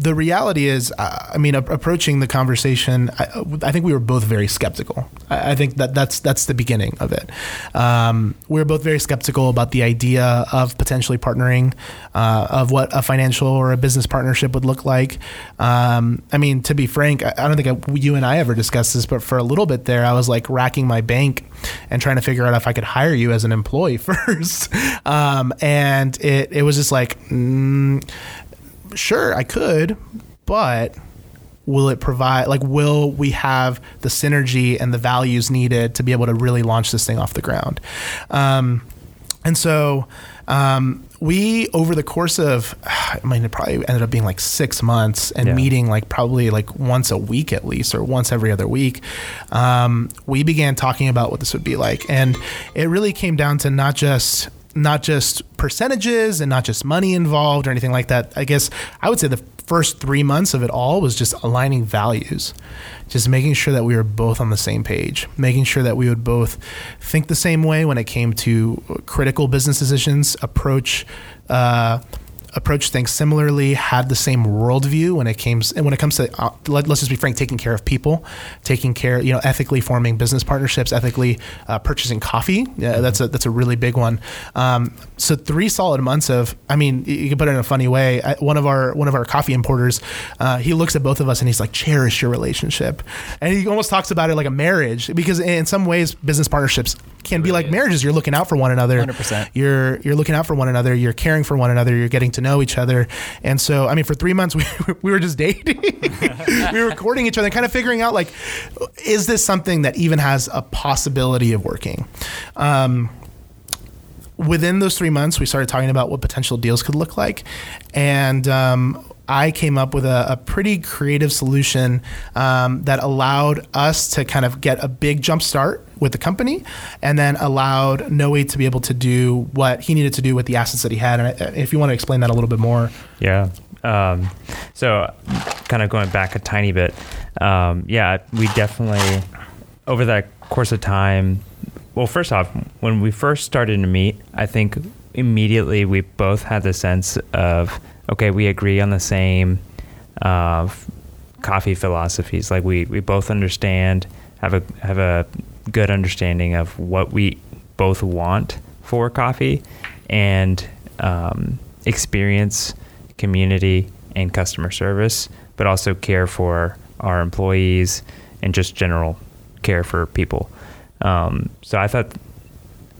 the reality is, uh, I mean, approaching the conversation, I, I think we were both very skeptical. I, I think that that's that's the beginning of it. Um, we were both very skeptical about the idea of potentially partnering, uh, of what a financial or a business partnership would look like. Um, I mean, to be frank, I, I don't think I, you and I ever discussed this, but for a little bit there, I was like racking my bank and trying to figure out if I could hire you as an employee first. Um, and it it was just like. Mm, sure I could, but will it provide like will we have the synergy and the values needed to be able to really launch this thing off the ground? Um, and so um, we over the course of I mean it probably ended up being like six months and Yeah. meeting like probably like once a week at least or once every other week um, we began talking about what this would be like and it really came down to not just not just percentages and not just money involved or anything like that. I guess i would say the first three months of it all was just aligning values just making sure that we were both on the same page making sure that we would both think the same way when it came to critical business decisions approach uh, approach things similarly, had the same worldview when it came when it comes to uh, let, us just be frank, taking care of people, taking care, you know, ethically forming business partnerships, ethically uh, purchasing coffee. Yeah, that's a that's a really big one. Um, so three solid months of, I mean, you can put it in a funny way. I, one of our one of our coffee importers, uh, he looks at both of us and he's like, cherish your relationship, and he almost talks about it like a marriage because in some ways, business partnerships can be like marriages. You're looking out for one another. 100%. You're you're looking out for one another. You're caring for one another. You're getting to know each other. And so, I mean, for three months, we, we were just dating. we were courting each other, and kind of figuring out like, is this something that even has a possibility of working? Um, within those three months, we started talking about what potential deals could look like, and um, I came up with a, a pretty creative solution um, that allowed us to kind of get a big jump start with the company, and then allowed Noe to be able to do what he needed to do with the assets that he had. And if you want to explain that a little bit more, Yeah. Um, so, kind of going back a tiny bit, um, yeah, we definitely, over that course of time, well, first off, when we first started to meet, I think immediately we both had the sense of, okay, we agree on the same uh, coffee philosophies. Like we, we both understand, have a have a good understanding of what we both want for coffee, and um, experience community and customer service, but also care for our employees and just general care for people. Um, so I thought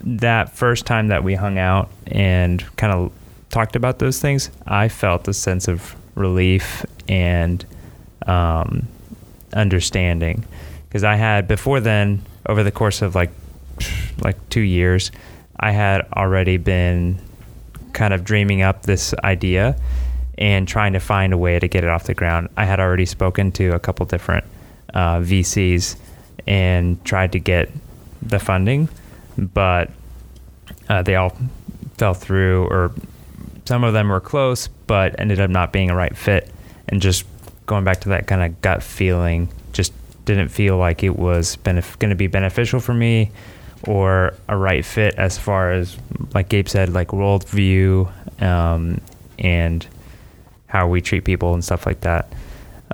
that first time that we hung out and kind of talked about those things, I felt a sense of relief and um, understanding because I had before then over the course of like like two years, I had already been kind of dreaming up this idea and trying to find a way to get it off the ground. I had already spoken to a couple different uh, VCs and tried to get the funding, but uh, they all fell through, or some of them were close, but ended up not being a right fit. And just going back to that kind of gut feeling, just didn't feel like it was benef- going to be beneficial for me or a right fit as far as, like Gabe said, like worldview um, and how we treat people and stuff like that.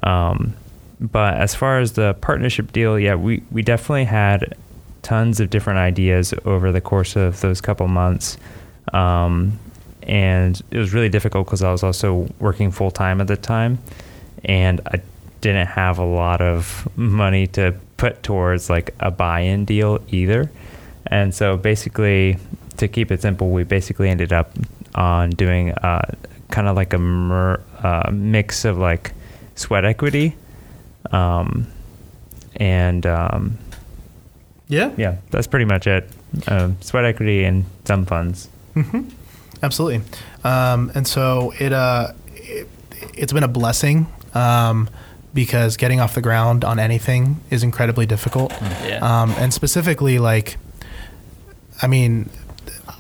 Um, but as far as the partnership deal, yeah, we, we definitely had tons of different ideas over the course of those couple months. Um, and it was really difficult because I was also working full time at the time. and I didn't have a lot of money to put towards like a buy-in deal either. And so basically, to keep it simple, we basically ended up on doing uh, kind of like a mer- uh, mix of like sweat equity, um, and um, Yeah. yeah, that's pretty much it. Um, sweat equity and some funds. Absolutely. Um, and so it, uh, it, it's been a blessing um, because getting off the ground on anything is incredibly difficult. Yeah. Um, and specifically, like, I mean,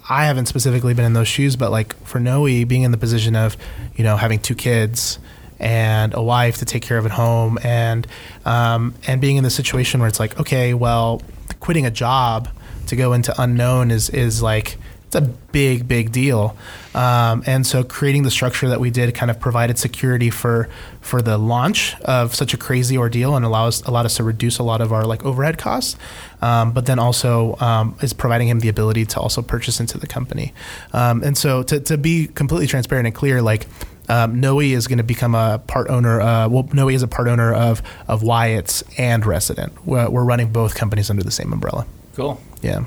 I haven't specifically been in those shoes, but like for Noe, being in the position of, you know, having two kids and a wife to take care of at home, and um, and being in the situation where it's like, okay, well, quitting a job to go into unknown is is like it's a big big deal, um, and so creating the structure that we did kind of provided security for for the launch of such a crazy ordeal and allows allowed us to reduce a lot of our like overhead costs, um, but then also um, is providing him the ability to also purchase into the company, um, and so to to be completely transparent and clear, like. Um, Noe is going to become a part owner. Uh, well, Noe is a part owner of of Wyatt's and Resident. We're, we're running both companies under the same umbrella. Cool. Yeah.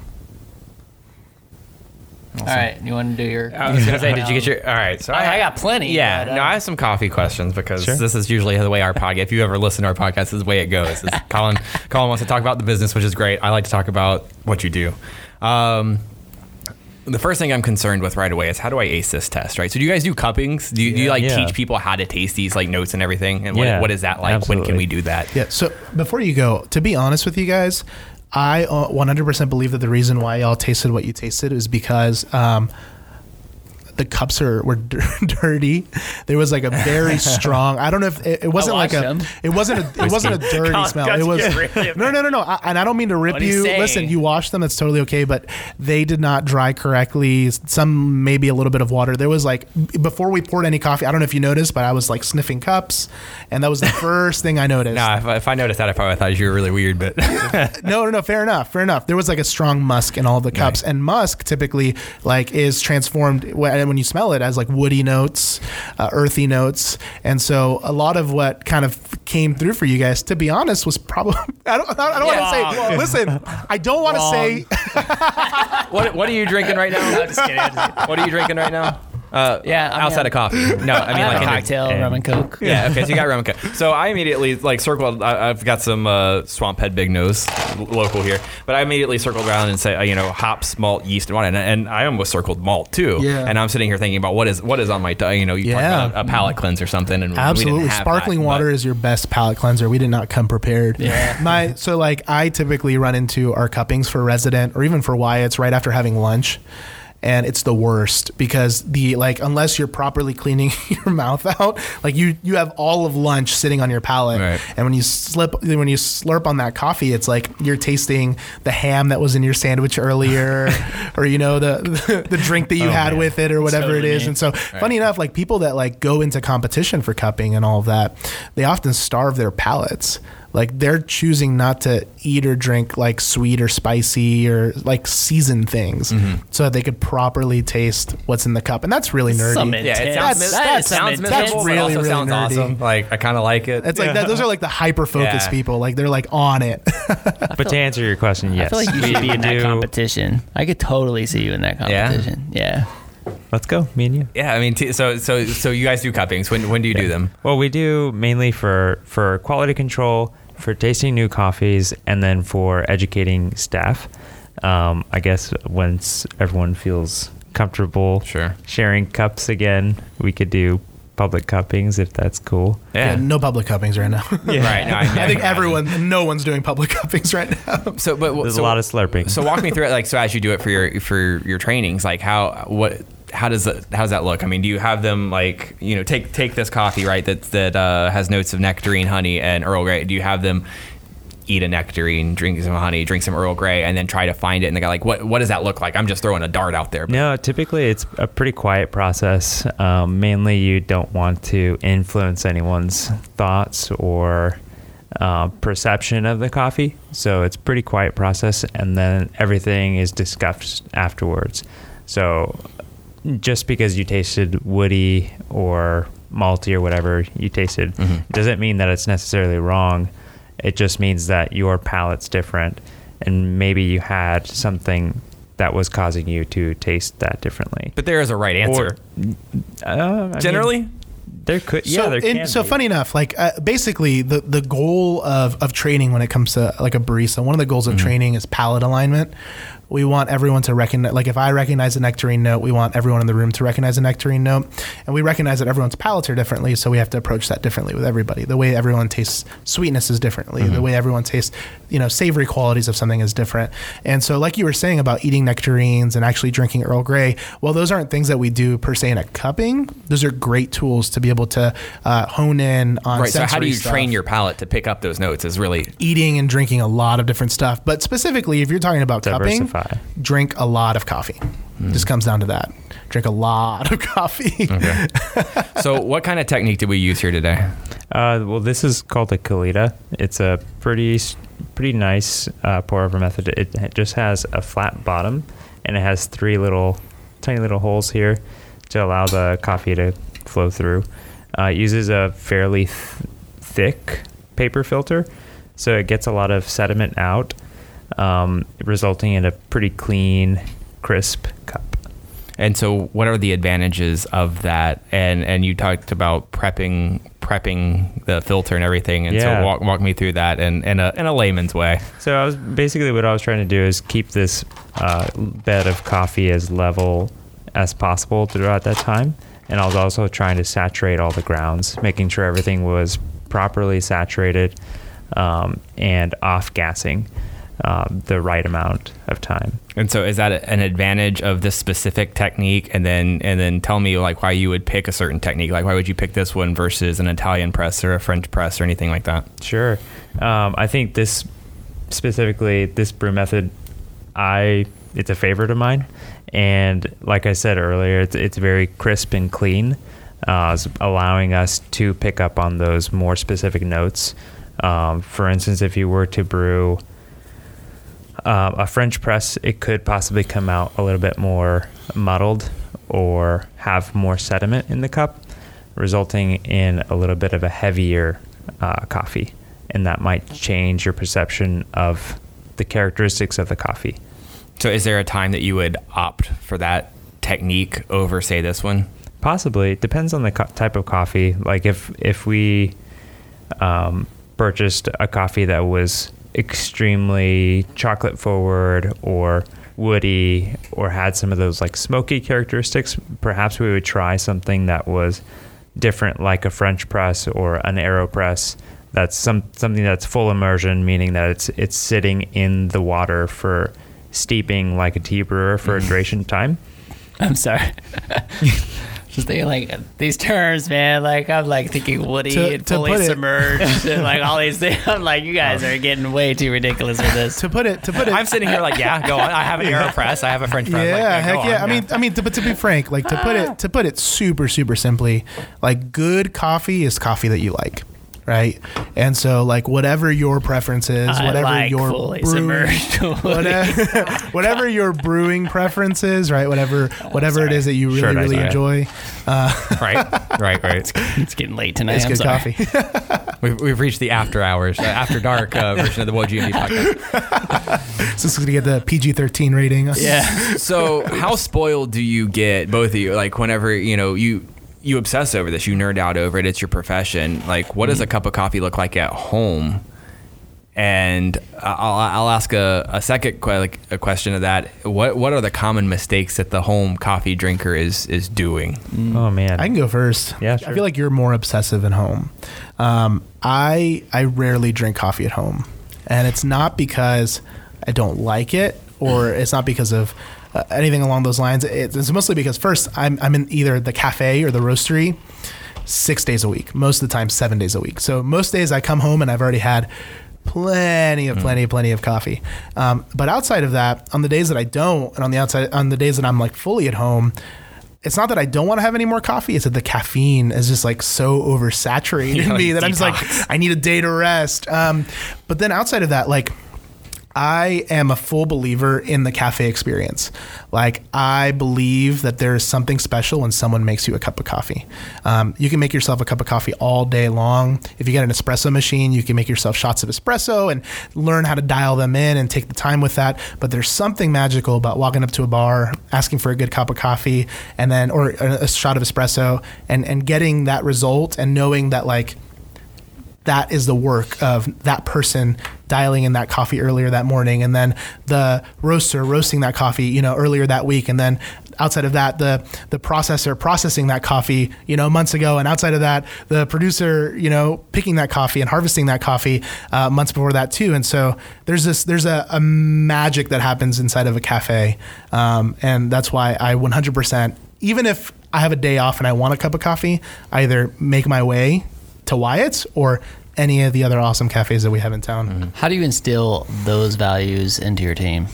All right. You want to do your? I was gonna say, did you get your? All right, so I, I got plenty. Yeah, but, uh, no, I have some coffee questions because Sure. this is usually the way our podcast. If you ever listen to our podcast, this is the way it goes. Is Colin, Colin wants to talk about the business, which is great. I like to talk about what you do. Um, the first thing I'm concerned with right away is how do I ace this test, right? So do you guys do cuppings? Do you, do you like Yeah. teach people how to taste these like notes and everything? And Yeah, what, what is that like? When can absolutely. we do that? Yeah. So before you go, to be honest with you guys, I uh, 100% believe that the reason why y'all tasted what you tasted is because um, the cups are were dir- dirty. There was like a very strong. I don't know if it, it wasn't like a. them. It wasn't a. It wasn't a dirty smell. It was no, no, no, no. I, and I don't mean to rip What you. Listen, you washed them. That's totally okay. But they did not dry correctly. Some maybe a little bit of water. There was like before we poured any coffee. I don't know if you noticed, but I was like sniffing cups, and that was the first thing I noticed. No, if, I- if I noticed that, I probably thought you were really weird. But no, no, no. Fair enough. Fair enough. There was like a strong musk in all the cups, and musk typically like is transformed when when you smell it as like woody notes, uh, earthy notes, and so a lot of what kind of came through for you guys, to be honest, was probably I don't I don't want to say. Listen, I don't want to say. what what are you drinking right now? just just kidding. What are you drinking right now? Uh, Yeah, I mean, outside of coffee. No, I I mean mean, like a cocktail, and- rum and coke. Yeah, okay, so you got rum and coke. So I immediately like circled. I, I've got some uh, Swamp Head Big Nose l- local here, but I immediately circled around and say, uh, you know, hops, malt, yeast, and water, and, and I almost circled malt too. Yeah. And I'm sitting here thinking about what is what is on my, di- you know, you Yeah. talk about a palate cleanse or something, and Absolutely, didn't sparkling that, water but- is your best palate cleanser. We did not come prepared. Yeah. My so like I typically run into our cuppings for resident or even for Wyatt's right after having lunch. And it's the worst because the like unless you're properly cleaning your mouth out, like you you have all of lunch sitting on your palate, Right. and when you slip when you slurp on that coffee, it's like you're tasting the ham that was in your sandwich earlier, or you know the the, drink that you Oh, had man. with it, or whatever Totally it is. me. And so, funny enough, like people that like go into competition for cupping and all of that, they often starve their palates. Like they're choosing not to eat or drink like sweet or spicy or like seasoned things, Mm-hmm. so that they could properly taste what's in the cup. And that's really nerdy. Some Yeah, it sounds, That's- that that's- sounds some that's really, also really sounds nerdy. awesome. Like I kind of like it. It's like that, those are like the hyper focused Yeah. people. Like they're like on it. But to answer your question, yes, I feel like you should be in that competition. I could totally see you in that Yeah? competition. Yeah. Let's go, me and you. yeah, I mean, t- so so so you guys do cuppings. When when do you do them? Well, we do mainly for for quality control, for tasting new coffees, and then for educating staff. Um, I guess once everyone feels comfortable Sure. sharing cups again, we could do public cuppings if that's cool. Yeah, no public cuppings right now. yeah. Right. No, I think everyone, no one's doing public cuppings right now. So, but There's so, a lot of slurping. So walk me through it. Like, so as you do it for your for your trainings, like how what how does that how does that look? I mean, do you have them like you know take take this coffee right that that uh, has notes of nectarine, honey, and Earl Grey? Do you have them eat a nectarine, drink some honey, drink some Earl Grey, and then try to find it? And they got like, what what does that look like? I'm just throwing a dart out there. but- No, typically it's a pretty quiet process. Um, mainly, you don't want to influence anyone's thoughts or uh, perception of the coffee. So it's pretty quiet process, and then everything is discussed afterwards. So just because you tasted woody or malty or whatever you tasted doesn't mean that it's necessarily wrong. It just means that your palate's different, and maybe you had something that was causing you to taste that differently. But there is a right answer. Uh, I mean, Generally, there could yeah so, there in- can so be. funny enough, like uh, basically the the goal of of training when it comes to like a barista, one of the goals Mm-hmm. of training is palate alignment. We want everyone to recognize, like if I recognize a nectarine note, we want everyone in the room to recognize a nectarine note, and we recognize that everyone's palates are differently, so we have to approach that differently with everybody. The way everyone tastes sweetness is differently. Mm-hmm. The way everyone tastes, you know, savory qualities of something is different. And so, like you were saying about eating nectarines and actually drinking Earl Grey, well, those aren't things that we do per se in a cupping. Those are great tools to be able to uh, hone in on. right. So how do you stuff. train your palate to pick up those notes? Is really eating and drinking a lot of different stuff. But specifically, if you're talking about cupping, Diversify. drink a lot of coffee. Hmm. Just comes down to that. Drink a lot of coffee. so. What kind of technique did we use here today? Uh, well, this is called a Kalita. It's a pretty pretty nice uh, pour over method. It, it just has a flat bottom, and it has three little tiny little holes here to allow the coffee to flow through. Uh, it uses a fairly th- thick paper filter, so it gets a lot of sediment out, um, resulting in a pretty clean, crisp cup. And so, what are the advantages of that? And and you talked about prepping prepping the filter and everything. And Yeah. so, walk, walk me through that in, in a in a layman's way. So I was basically what I was trying to do is keep this uh, bed of coffee as level as possible throughout that time, and I was also trying to saturate all the grounds, making sure everything was properly saturated um, and off gassing um, the right amount of time. And so, is that an advantage of this specific technique? And then and then tell me like why you would pick a certain technique. Like why would you pick this one versus an Italian press or a French press or anything like that? Sure. Um, I think this specifically, this brew method, I it's a favorite of mine, and like I said earlier, it's it's very crisp and clean, uh, allowing us to pick up on those more specific notes. Um, for instance, if you were to brew uh, a French press, it could possibly come out a little bit more muddled or have more sediment in the cup, resulting in a little bit of a heavier uh, coffee. And that might change your perception of the characteristics of the coffee. So, is there a time that you would opt for that technique over, say, this one? Possibly it depends on the co- type of coffee. Like if if we um, purchased a coffee that was extremely chocolate forward or woody or had some of those like smoky characteristics, perhaps we would try something that was different, like a French press or an Aeropress. That's some something that's full immersion, meaning that it's it's sitting in the water for steeping like a tea brewer for a mm. duration time. I'm sorry. Just thinking like these terms, man. Like I'm like thinking Woody To- and to fully submerged and like all these things. I'm like, you guys are getting way too ridiculous with this. to put it, to put it, I'm sitting here like, yeah, go on. I have an AeroPress. I have a French press. yeah, Like, go heck on, yeah. I mean, I mean, to, but to be frank, like to put it, ah. to put it super, super simply, like good coffee is coffee that you like, right? And so, like whatever your preference is, I whatever like your fully brewing, submerged Woody. whatever, whatever your brewing preference is, right? Whatever, whatever it is that you really, Sure, really sorry. enjoy, right, right, right. It's getting late tonight. it's I'm good sorry. coffee. We've, we've reached the after hours, uh, after dark uh, version of the WHOA GNV podcast. so this is gonna get the PG thirteen rating. Yeah. So, how spoiled do you get, both of you? Like, whenever you know you you obsess over this, you nerd out over it. It's your profession. Like, what does a cup of coffee look like at home? And I'll, I'll ask a, a second que- like a question of that. What what are the common mistakes that the home coffee drinker is is doing? Oh man, I can go first. Yeah, I sure. feel like you're more obsessive at home. Um, I I rarely drink coffee at home, and it's not because I don't like it, or it's not because of uh, anything along those lines. It's, mostly because first I'm I'm in either the cafe or the roastery six days a week. Most of the time, seven days a week. So most days I come home and I've already had plenty of plenty plenty of coffee. Um, but outside of that, on the days that I don't, and on the outside on the days that I'm like fully at home. It's not that I don't want to have any more coffee. It's that the caffeine is just like so oversaturated in me that I'm just like. I need a day to rest. Um, but then outside of that, like I am a full believer in the cafe experience. Like, I believe that there is something special when someone makes you a cup of coffee. Um, you can make yourself a cup of coffee all day long. If you get an espresso machine, you can make yourself shots of espresso and learn how to dial them in and take the time with that. But there's something magical about walking up to a bar, asking for a good cup of coffee, and then, or a, shot of espresso, and, and getting that result and knowing that, like, that is the work of that person dialing in that coffee earlier that morning. And then the roaster roasting that coffee you know earlier that week. And then outside of that the the processor processing that coffee you know months ago. And outside of that the producer you know picking that coffee and harvesting that coffee uh, months before that too. And so there's this there's a, a magic that happens inside of a cafe. Um, and that's why I 100% even if I have a day off and I want a cup of coffee I either make my way to Wyatt's or any of the other awesome cafes that we have in town. Mm-hmm. How do you instill those values into your team?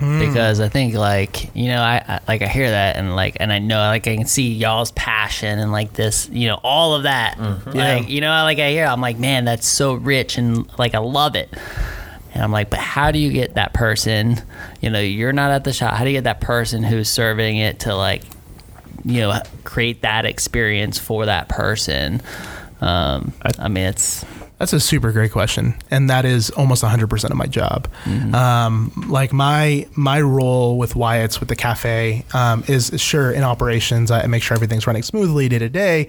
Hmm. Because I think like you know I, I like I hear that and like and I know like I can see y'all's passion and like this you know all of that. Mm-hmm. Like you know like I hear I'm like man that's so rich and like I love it. And I'm like but how do you get that person you know you're not at the shop how do you get that person who's serving it to like you know create that experience for that person um, I mean it's That's a super great question, and that is almost 100% of my job. Um, like my my role with Wyatt's with the cafe um, is sure in operations. I make sure everything's running smoothly day to day,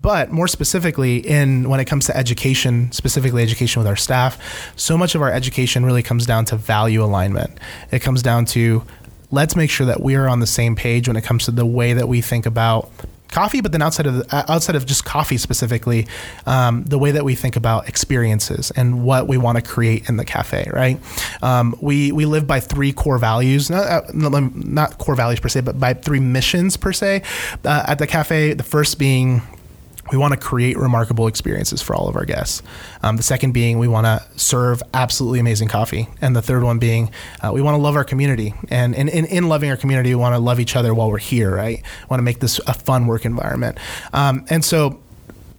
but more specifically in when it comes to education, specifically education with our staff, so much of our education really comes down to value alignment. It comes down to let's make sure that we are on the same page when it comes to the way that we think about coffee, but then outside of the, uh, outside of just coffee specifically, um, the way that we think about experiences and what we want to create in the cafe, right? Um, we we live by three core values, uh, not not core values per se, but by three missions per se uh, at the cafe. The first being we want to create remarkable experiences for all of our guests. Um, the second being we want to serve absolutely amazing coffee, and the third one being uh, we want to love our community. And in, in, in loving our community, we want to love each other while we're here, right? We want to make this a fun work environment. Um, and so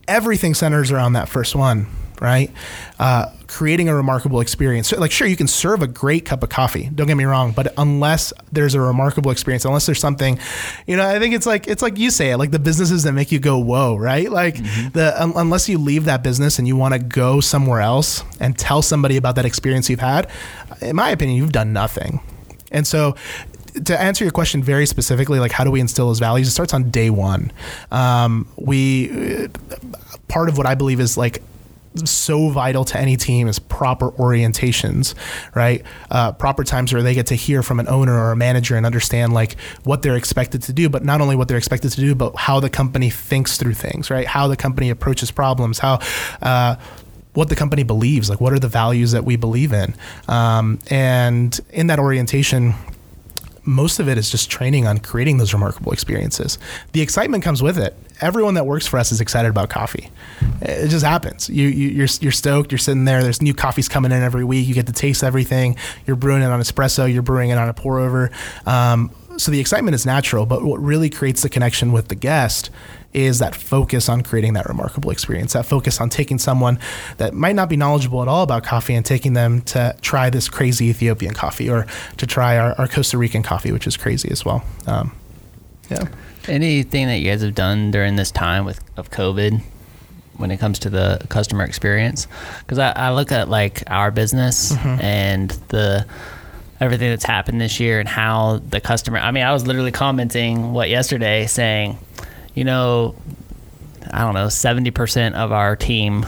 everything centers around that first one, right? Uh, creating a remarkable experience. So, like, sure, you can serve a great cup of coffee. Don't get me wrong, but unless there's a remarkable experience, unless there's something, you know, I think it's like it's like you say it, like the businesses that make you go whoa, right? Like the un- unless you leave that business and you want to go somewhere else and tell somebody about that experience you've had, in my opinion, you've done nothing. And so to answer your question very specifically, like how do we instill those values? It starts on day one. Um, we part of what I believe is like so vital to any team is proper orientations, right? Uh, proper times where they get to hear from an owner or a manager and understand like what they're expected to do, but not only what they're expected to do, but how the company thinks through things, right? How the company approaches problems, how. Uh, what the company believes, like what are the values that we believe in, um, and in that orientation, most of it is just training on creating those remarkable experiences. The excitement comes with it. Everyone that works for us is excited about coffee. It just happens. You, you you're you're stoked. You're sitting there. There's new coffees coming in every week. You get to taste everything. You're brewing it on espresso. You're brewing it on a pour over. Um, so the excitement is natural, but what really creates the connection with the guest is that focus on creating that remarkable experience, that focus on taking someone that might not be knowledgeable at all about coffee and taking them to try this crazy Ethiopian coffee or to try our, our Costa Rican coffee, which is crazy as well. Um, yeah. Anything that you guys have done during this time with of COVID when it comes to the customer experience? Because I, I look at like our business and the everything that's happened this year and how the customer. I mean, I was literally commenting what yesterday saying, you know, I don't know, seventy percent of our team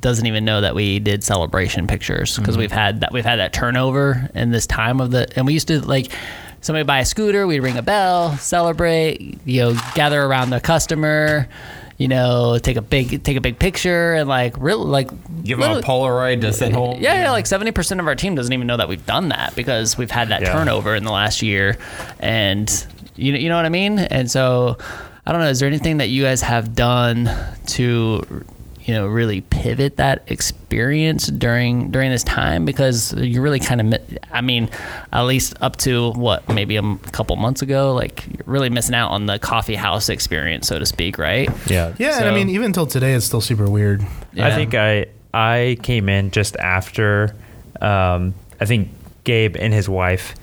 doesn't even know that we did celebration pictures because mm-hmm. we've had that we've had that turnover in this time of the and we used to like somebody buy a scooter we'd ring a bell celebrate you know gather around the customer you know take a big take a big picture and like really like Give them a Polaroid to send home. yeah, yeah, like seventy percent of our team doesn't even know that we've done that because we've had that Yeah. turnover in the last year, and you you know what I mean. And so, I don't know. Is there anything that you guys have done to, you know, really pivot that experience during during this time? Because you're really kind of, mi- I mean, at least up to what maybe a m- couple months ago, like you're really missing out on the coffee house experience, so to speak, right? Yeah. Yeah. and I mean, even until today, it's still super weird. I think I I came in just after um, I think Gabe and his wife,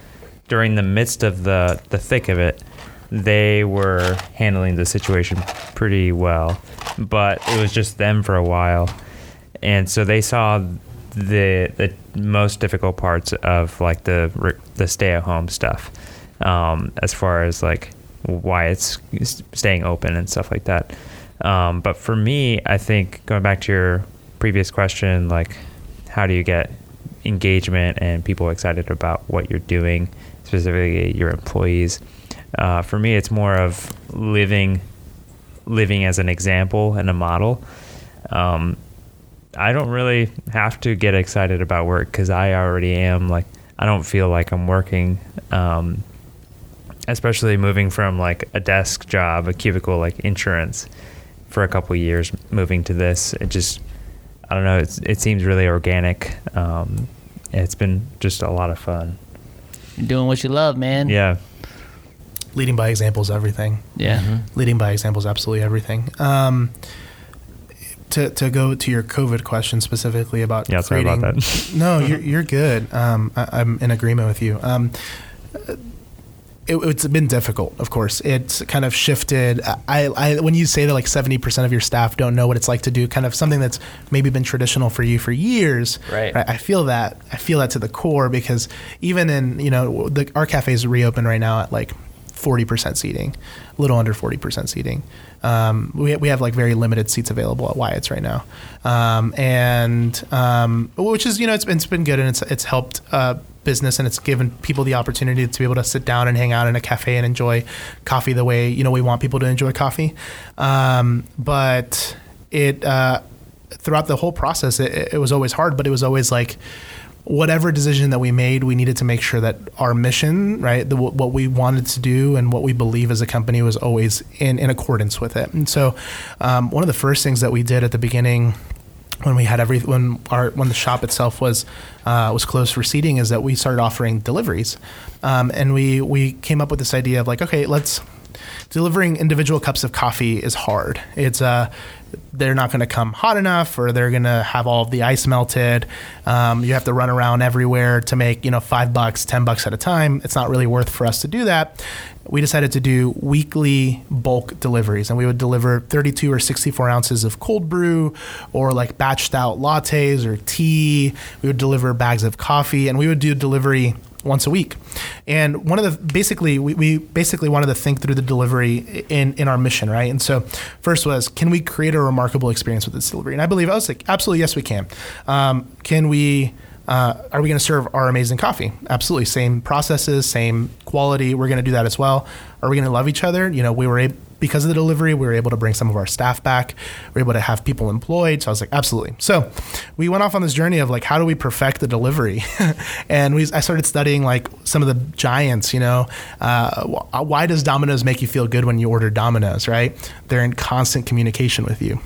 during the midst of the the thick of it, they were handling the situation pretty well, but it was just them for a while, and so they saw the the most difficult parts of like the the stay at home stuff, um, as far as like Wyatt's staying open and stuff like that. Um, but for me, I think going back to your previous question, like how do you get engagement and people excited about what you're doing, specifically your employees? Uh, for me, it's more of living living as an example and a model. Um, I don't really have to get excited about work because I already am. Like I don't feel like I'm working. Um, especially moving from like a desk job, a cubicle like insurance for a couple years, moving to this, it just I don't know. It's, it seems really organic. Um, it's been just a lot of fun. Doing what you love, man. Yeah. Leading by example is everything. Yeah. Leading by example is absolutely everything. Um, to, to go to your COVID question specifically about Yeah, sorry creating, about that. no, you're, you're good. Um, I, I'm in agreement with you. Um, it, it's been difficult, of course. It's kind of shifted. I, I when you say that like seventy percent of your staff don't know what it's like to do kind of something that's maybe been traditional for you for years. Right. I feel that. I feel that to the core because even in you know the, our cafe is reopened right now at like forty percent seating, a little under forty percent seating. Um, we, we have like very limited seats available at Wyatt's right now, um, and um, which is you know it's been, it's been good and it's it's helped uh, business and it's given people the opportunity to be able to sit down and hang out in a cafe and enjoy coffee the way you know we want people to enjoy coffee. Um, but it uh, throughout the whole process, it, it was always hard, but it was always like whatever decision that we made, we needed to make sure that our mission, right, the, what we wanted to do and what we believe as a company was always in, in accordance with it. And so, um, one of the first things that we did at the beginning when we had every when our when the shop itself was uh, was closed for seating is that we started offering deliveries, um, and we we came up with this idea of like okay let's delivering individual cups of coffee is hard. It's uh they're not going to come hot enough or they're going to have all the ice melted. Um, you have to run around everywhere to make, you know, five bucks, 10 bucks at a time. It's not really worth for us to do that. We decided to do weekly bulk deliveries and we would deliver 32 or 64 ounces of cold brew or like batched out lattes or tea. We would deliver bags of coffee and we would do delivery once a week. And one of the basically we, we basically wanted to think through the delivery in in our mission, right? And so first was can we create a remarkable experience with this delivery? And I believe I was like absolutely yes we can. Um, can we uh, are we going to serve our amazing coffee? Absolutely. Same processes, same quality. We're going to do that as well. Are we going to love each other? You know, we were able, because of the delivery, we were able to bring some of our staff back. We were able to have people employed. So I was like, absolutely. So we went off on this journey of like, how do we perfect the delivery? and we, I started studying like some of the giants, you know, uh, why does Domino's make you feel good when you order Domino's, right? They're in constant communication with you.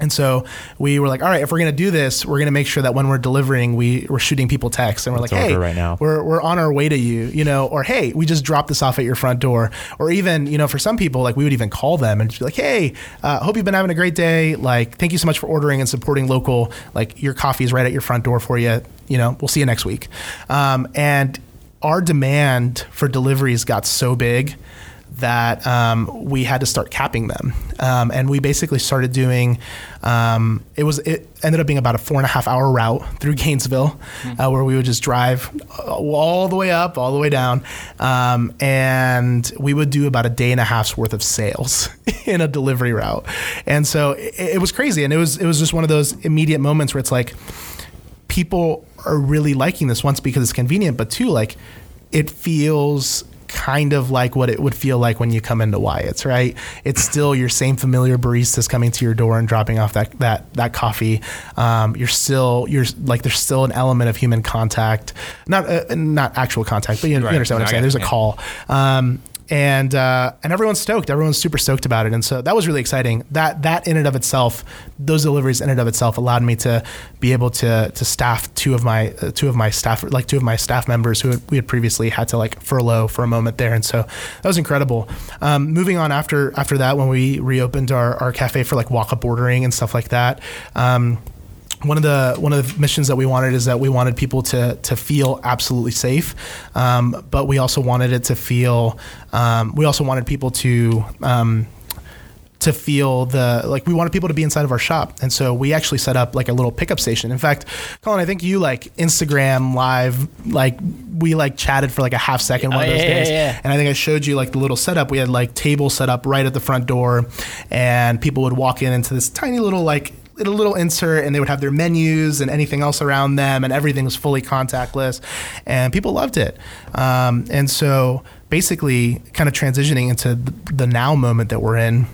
And so we were like, all right, if we're going to do this, we're going to make sure that when we're delivering, we, we're shooting people texts and we're like, hey, right now. we're, we're on our way to you, you know, or hey, we just dropped this off at your front door. Or even, you know, for some people, like we would even call them and just be like, hey, uh, hope you've been having a great day. Like, thank you so much for ordering and supporting local. Like, your coffee is right at your front door for you. You know, we'll see you next week. Um, and our demand for deliveries got so big that um, we had to start capping them, um, and we basically started doing. Um, it was it ended up being about a four and a half hour route through Gainesville, uh, where we would just drive all the way up, all the way down, um, and we would do about a day and a half's worth of sales in a delivery route, and so it, it was crazy, and it was it was just one of those immediate moments where it's like people are really liking this once because it's convenient, but two, like it feels kind of like what it would feel like when you come into Wyatt's, right? It's still your same familiar baristas coming to your door and dropping off that that that coffee. Um, you're still you're like there's still an element of human contact, not uh, not actual contact, but you, you understand what I'm saying. There's a call. Um, and uh, and everyone's stoked. Everyone's super stoked about it, and so that was really exciting. That that in and of itself, those deliveries in and of itself allowed me to be able to to staff two of my uh, two of my staff like two of my staff members who had, we had previously had to like furlough for a moment there, and so that was incredible. Um, moving on after after that, when we reopened our our cafe for like walk up ordering and stuff like that. Um, one of the one of the missions that we wanted is that we wanted people to to feel absolutely safe, um, but we also wanted it to feel. Um, we also wanted people to. Um, to feel the like we wanted people to be inside of our shop and so we actually set up like a little pickup station in fact colin i think you like instagram live like we like chatted for like a half second one Oh, of those yeah, yeah, days yeah. and i think i showed you like the little setup we had like tables set up right at the front door and people would walk in into this tiny little like a little insert and they would have their menus and anything else around them and everything was fully contactless and people loved it. Um, and so basically kind of transitioning into the, the now moment that we're in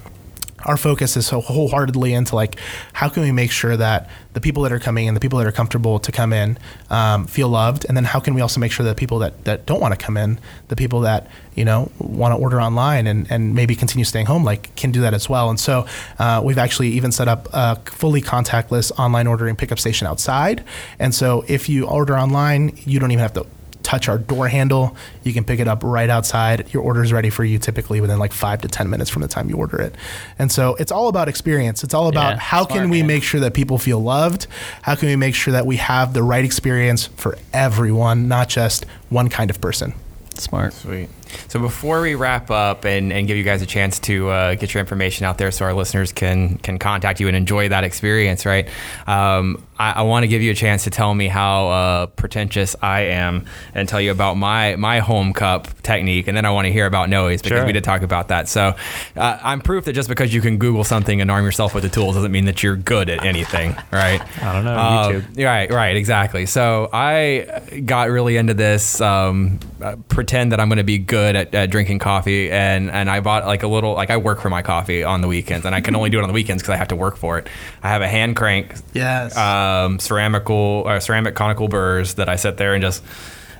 our focus is so wholeheartedly into like how can we make sure that the people that are coming in the people that are comfortable to come in um, feel loved? And then how can we also make sure that people that, that don't want to come in the people that you know want to order online and, and maybe continue staying home like can do that as well? And so uh, we've actually even set up a fully contactless online ordering pickup station outside. And so if you order online you don't even have to touch our door handle. You can pick it up right outside. Your order is ready for you typically within like five to 10 minutes from the time you order it. And so it's all about experience. It's all about Yeah, how smart, can we man. make sure that people feel loved? How can we make sure that we have the right experience for everyone, not just one kind of person? Smart. Sweet. So before we wrap up and, and give you guys a chance to uh, get your information out there so our listeners can can contact you and enjoy that experience, right? Um, I, I want to give you a chance to tell me how uh, pretentious I am and tell you about my my home cup technique, and then I want to hear about Noe's because Sure. we did talk about that. So uh, I'm proof that just because you can Google something and arm yourself with the tools doesn't mean that you're good at anything, right? I don't know, Uh, YouTube. Right, right, exactly. So I got really into this. Um, uh, pretend that I'm going to be good at, at drinking coffee, and and I bought like a little like I work for my coffee on the weekends, and I can only do it on the weekends because I have to work for it. I have a hand crank, Yes. um, ceramical or ceramic conical burrs that I sit there and just.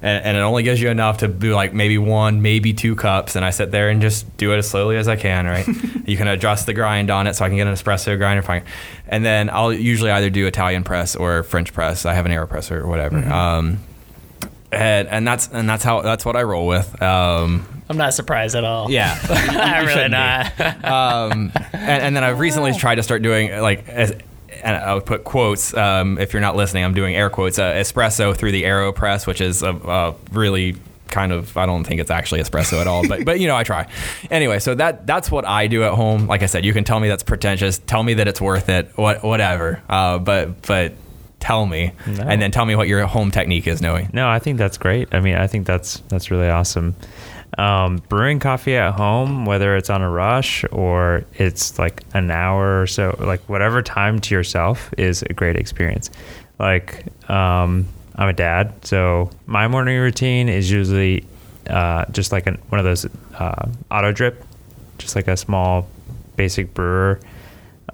And, and it only gives you enough to do like maybe one, maybe two cups, and I sit there and just do it as slowly as I can. Right? you can adjust the grind on it, so I can get an espresso grinder. Fine. And then I'll usually either do Italian press or French press. I have an Aeropress or whatever. Um, and, and that's and that's how that's what I roll with. Um, I'm not surprised at all. yeah, I'm really not. um, and, and then I've recently tried to start doing like, as, and I would put quotes. Um, if you're not listening, I'm doing air quotes. Uh, espresso through the Aeropress, which is a, a really kind of I don't think it's actually espresso at all, but but you know I try. Anyway, so that that's what I do at home. Like I said, you can tell me that's pretentious. Tell me that it's worth it. What whatever. Uh, but but tell me, No. and then tell me what your home technique is, knowing. No, I think that's great. I mean, I think that's that's really awesome. Um, brewing coffee at home, whether it's on a rush or it's like an hour or so, like whatever time to yourself is a great experience. Like, um, I'm a dad, so my morning routine is usually uh, just like an, one of those uh, auto drip, just like a small basic brewer.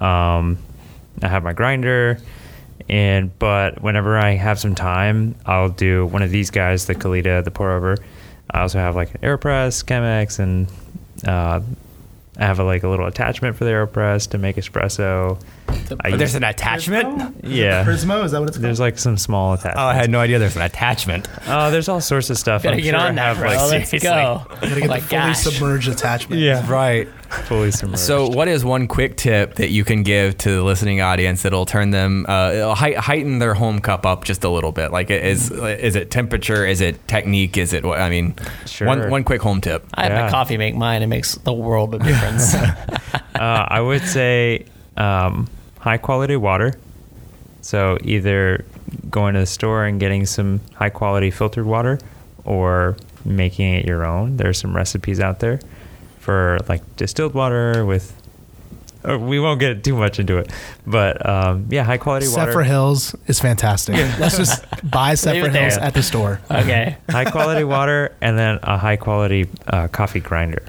Um, I have my grinder, and but whenever I have some time, I'll do one of these guys, the Kalita, the pour over. I also have like an Aeropress, Chemex, and uh, I have a, like a little attachment for the Aeropress to make espresso. I there's an attachment. yeah. Prismo, is that what it's called? There's like some small attachment. Oh, I had no idea there's an attachment. Oh, there's all sorts of stuff. Gotta I'm get sure on that, have, bro. like, Let's seriously, go. Gotta get my the fully gosh. submerged attachment. Yeah, Right. fully submerged. So, what is one quick tip that you can give to the listening audience that'll turn them, uh, it'll hei- heighten their home cup up just a little bit? Like, is is it temperature? Is it technique? Is it what? I mean, Sure. one one quick home tip. I have my Yeah. coffee make mine. It makes the world of difference. uh, I would say um, high quality water. So either going to the store and getting some high quality filtered water or making it your own. There's some recipes out there for like distilled water with. uh, We won't get too much into it, but um, yeah, high quality water. Sephora Hills is fantastic. Let's just buy Leave Zephyr. Hills at the store. okay. high quality water and then a high quality uh, coffee grinder.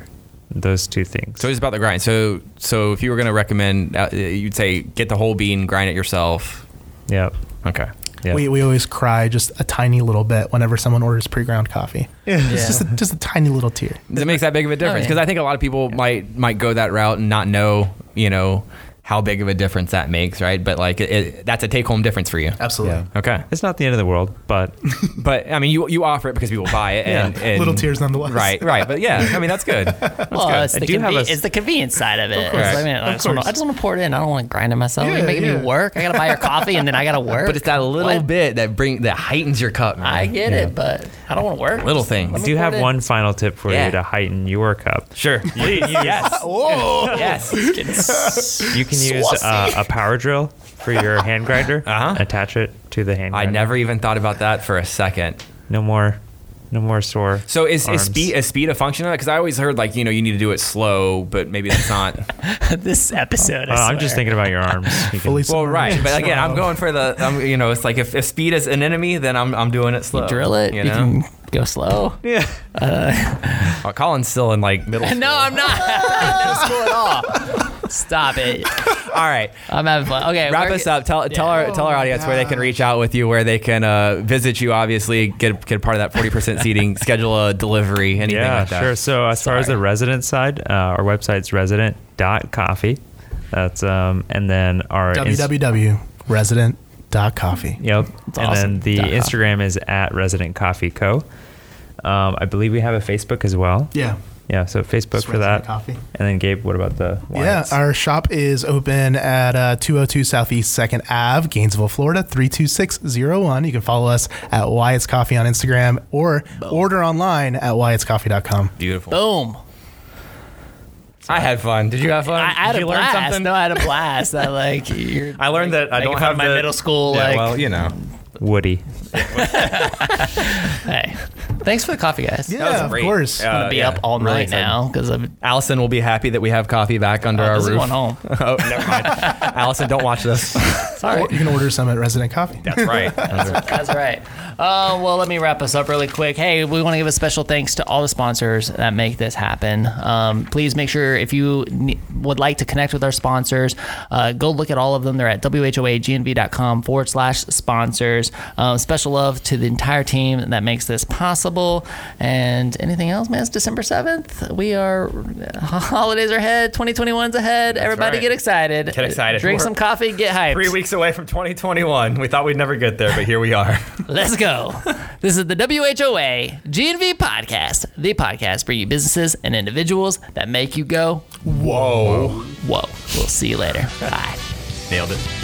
Those two things. So it's about the grind. So, so if you were going to recommend, uh, you'd say get the whole bean, grind it yourself. yep. Okay. Yep. We, we always cry just a tiny little bit whenever someone orders pre-ground coffee. It's just a, just a tiny little tear. It makes that big of a difference? yeah. Because I think a lot of people might might go that route and not know, you know, how big of a difference that makes, right? But like, it, it, that's a take home difference for you. Absolutely. Okay. It's not the end of the world, but But I mean, you you offer it because people buy it, and, and Little tears nonetheless. Right, right. But yeah, I mean, that's good. That's Well, good. it's the, I do have a- it's the convenience side of it. course. It's like, man, I, Of just wanna. I just want to pour it in. I don't want to grind it myself. You're Yeah, making yeah. me work. I got to buy your coffee and then I got to work. But it's that little What? bit that bring that heightens your cup, man. I get it, but I don't want to work. Little things. I do pour have one final tip for Yeah. you to heighten your cup. Sure. yes. Whoa. Yes. You can use uh, a power drill for your hand grinder. Uh-huh. Attach it to the hand I grinder. never even thought about that for a second. No more, no more sore. So is, is arms. speed is speed a function of that? Because I always heard like you know you need to do it slow, but maybe that's not. this episode. I Uh, I'm just thinking about your arms. You can- Fully well, right. But again, I'm going for the. I'm, you know, it's like if, if speed is an enemy, then I'm I'm doing it slow. drill it. You You, know. can go slow. yeah. Uh, oh, Colin's still in like middle. School. No, I'm not. no school at all. Stop it. All right. I'm having fun. Okay, Wrap where- us up. Tell tell our tell our audience where they can reach out with you, where they can uh, visit you. Obviously, get get a part of that forty percent seating, schedule a delivery, anything Yeah, like that. sure. So as far as the resident side, uh, our website's resident.coffee. That's um, and then our ins- www.resident.coffee. Yep. and awesome. then the Dot com. Instagram is at Resident Coffee Co. Um, I believe we have a Facebook as well. Yeah. Yeah, so Facebook It's for that. Coffee. And then Gabe, what about the Wyatts? Yeah, our shop is open at uh, 202 Southeast 2nd Ave, Gainesville, Florida, 32601. You can follow us at Wyatt's Coffee on Instagram or order online at wyatt'scoffee.com. Beautiful. Boom. I had fun. Did you have fun? I, I had Did a you learn blast. something? No, I had a blast. I like. You're, I learned that I don't fun have my the- middle school. Yeah, like, well, you know. Woody. Hey, thanks for the coffee, guys. Yeah, was of great. course. Uh, I'm gonna be yeah, up all really night excited. now because I'm. Allison will be happy that we have coffee back under our this is roof. going home. oh, never mind. Allison, don't watch this. Sorry. Or you can order some at Resident Coffee. That's right. That's right. That's right. Uh, well, let me wrap us up really quick. Hey, we want to give a special thanks to all the sponsors that make this happen. Um, please make sure if you ne- would like to connect with our sponsors, uh, go look at all of them. They're at whoagnv.com forward slash sponsors. Um, special love to the entire team that makes this possible. And anything else, man? It's December 7th. We are, holidays are ahead, 2021's ahead. Everybody right. get excited. Get excited. Drink We're some coffee, get hyped. Three weeks away from 2021. We thought we'd never get there, but here we are. Let's go. This is the WHOA GNV podcast, the podcast for you businesses and individuals that make you go, Whoa. whoa. We'll see you later. Bye. Nailed it.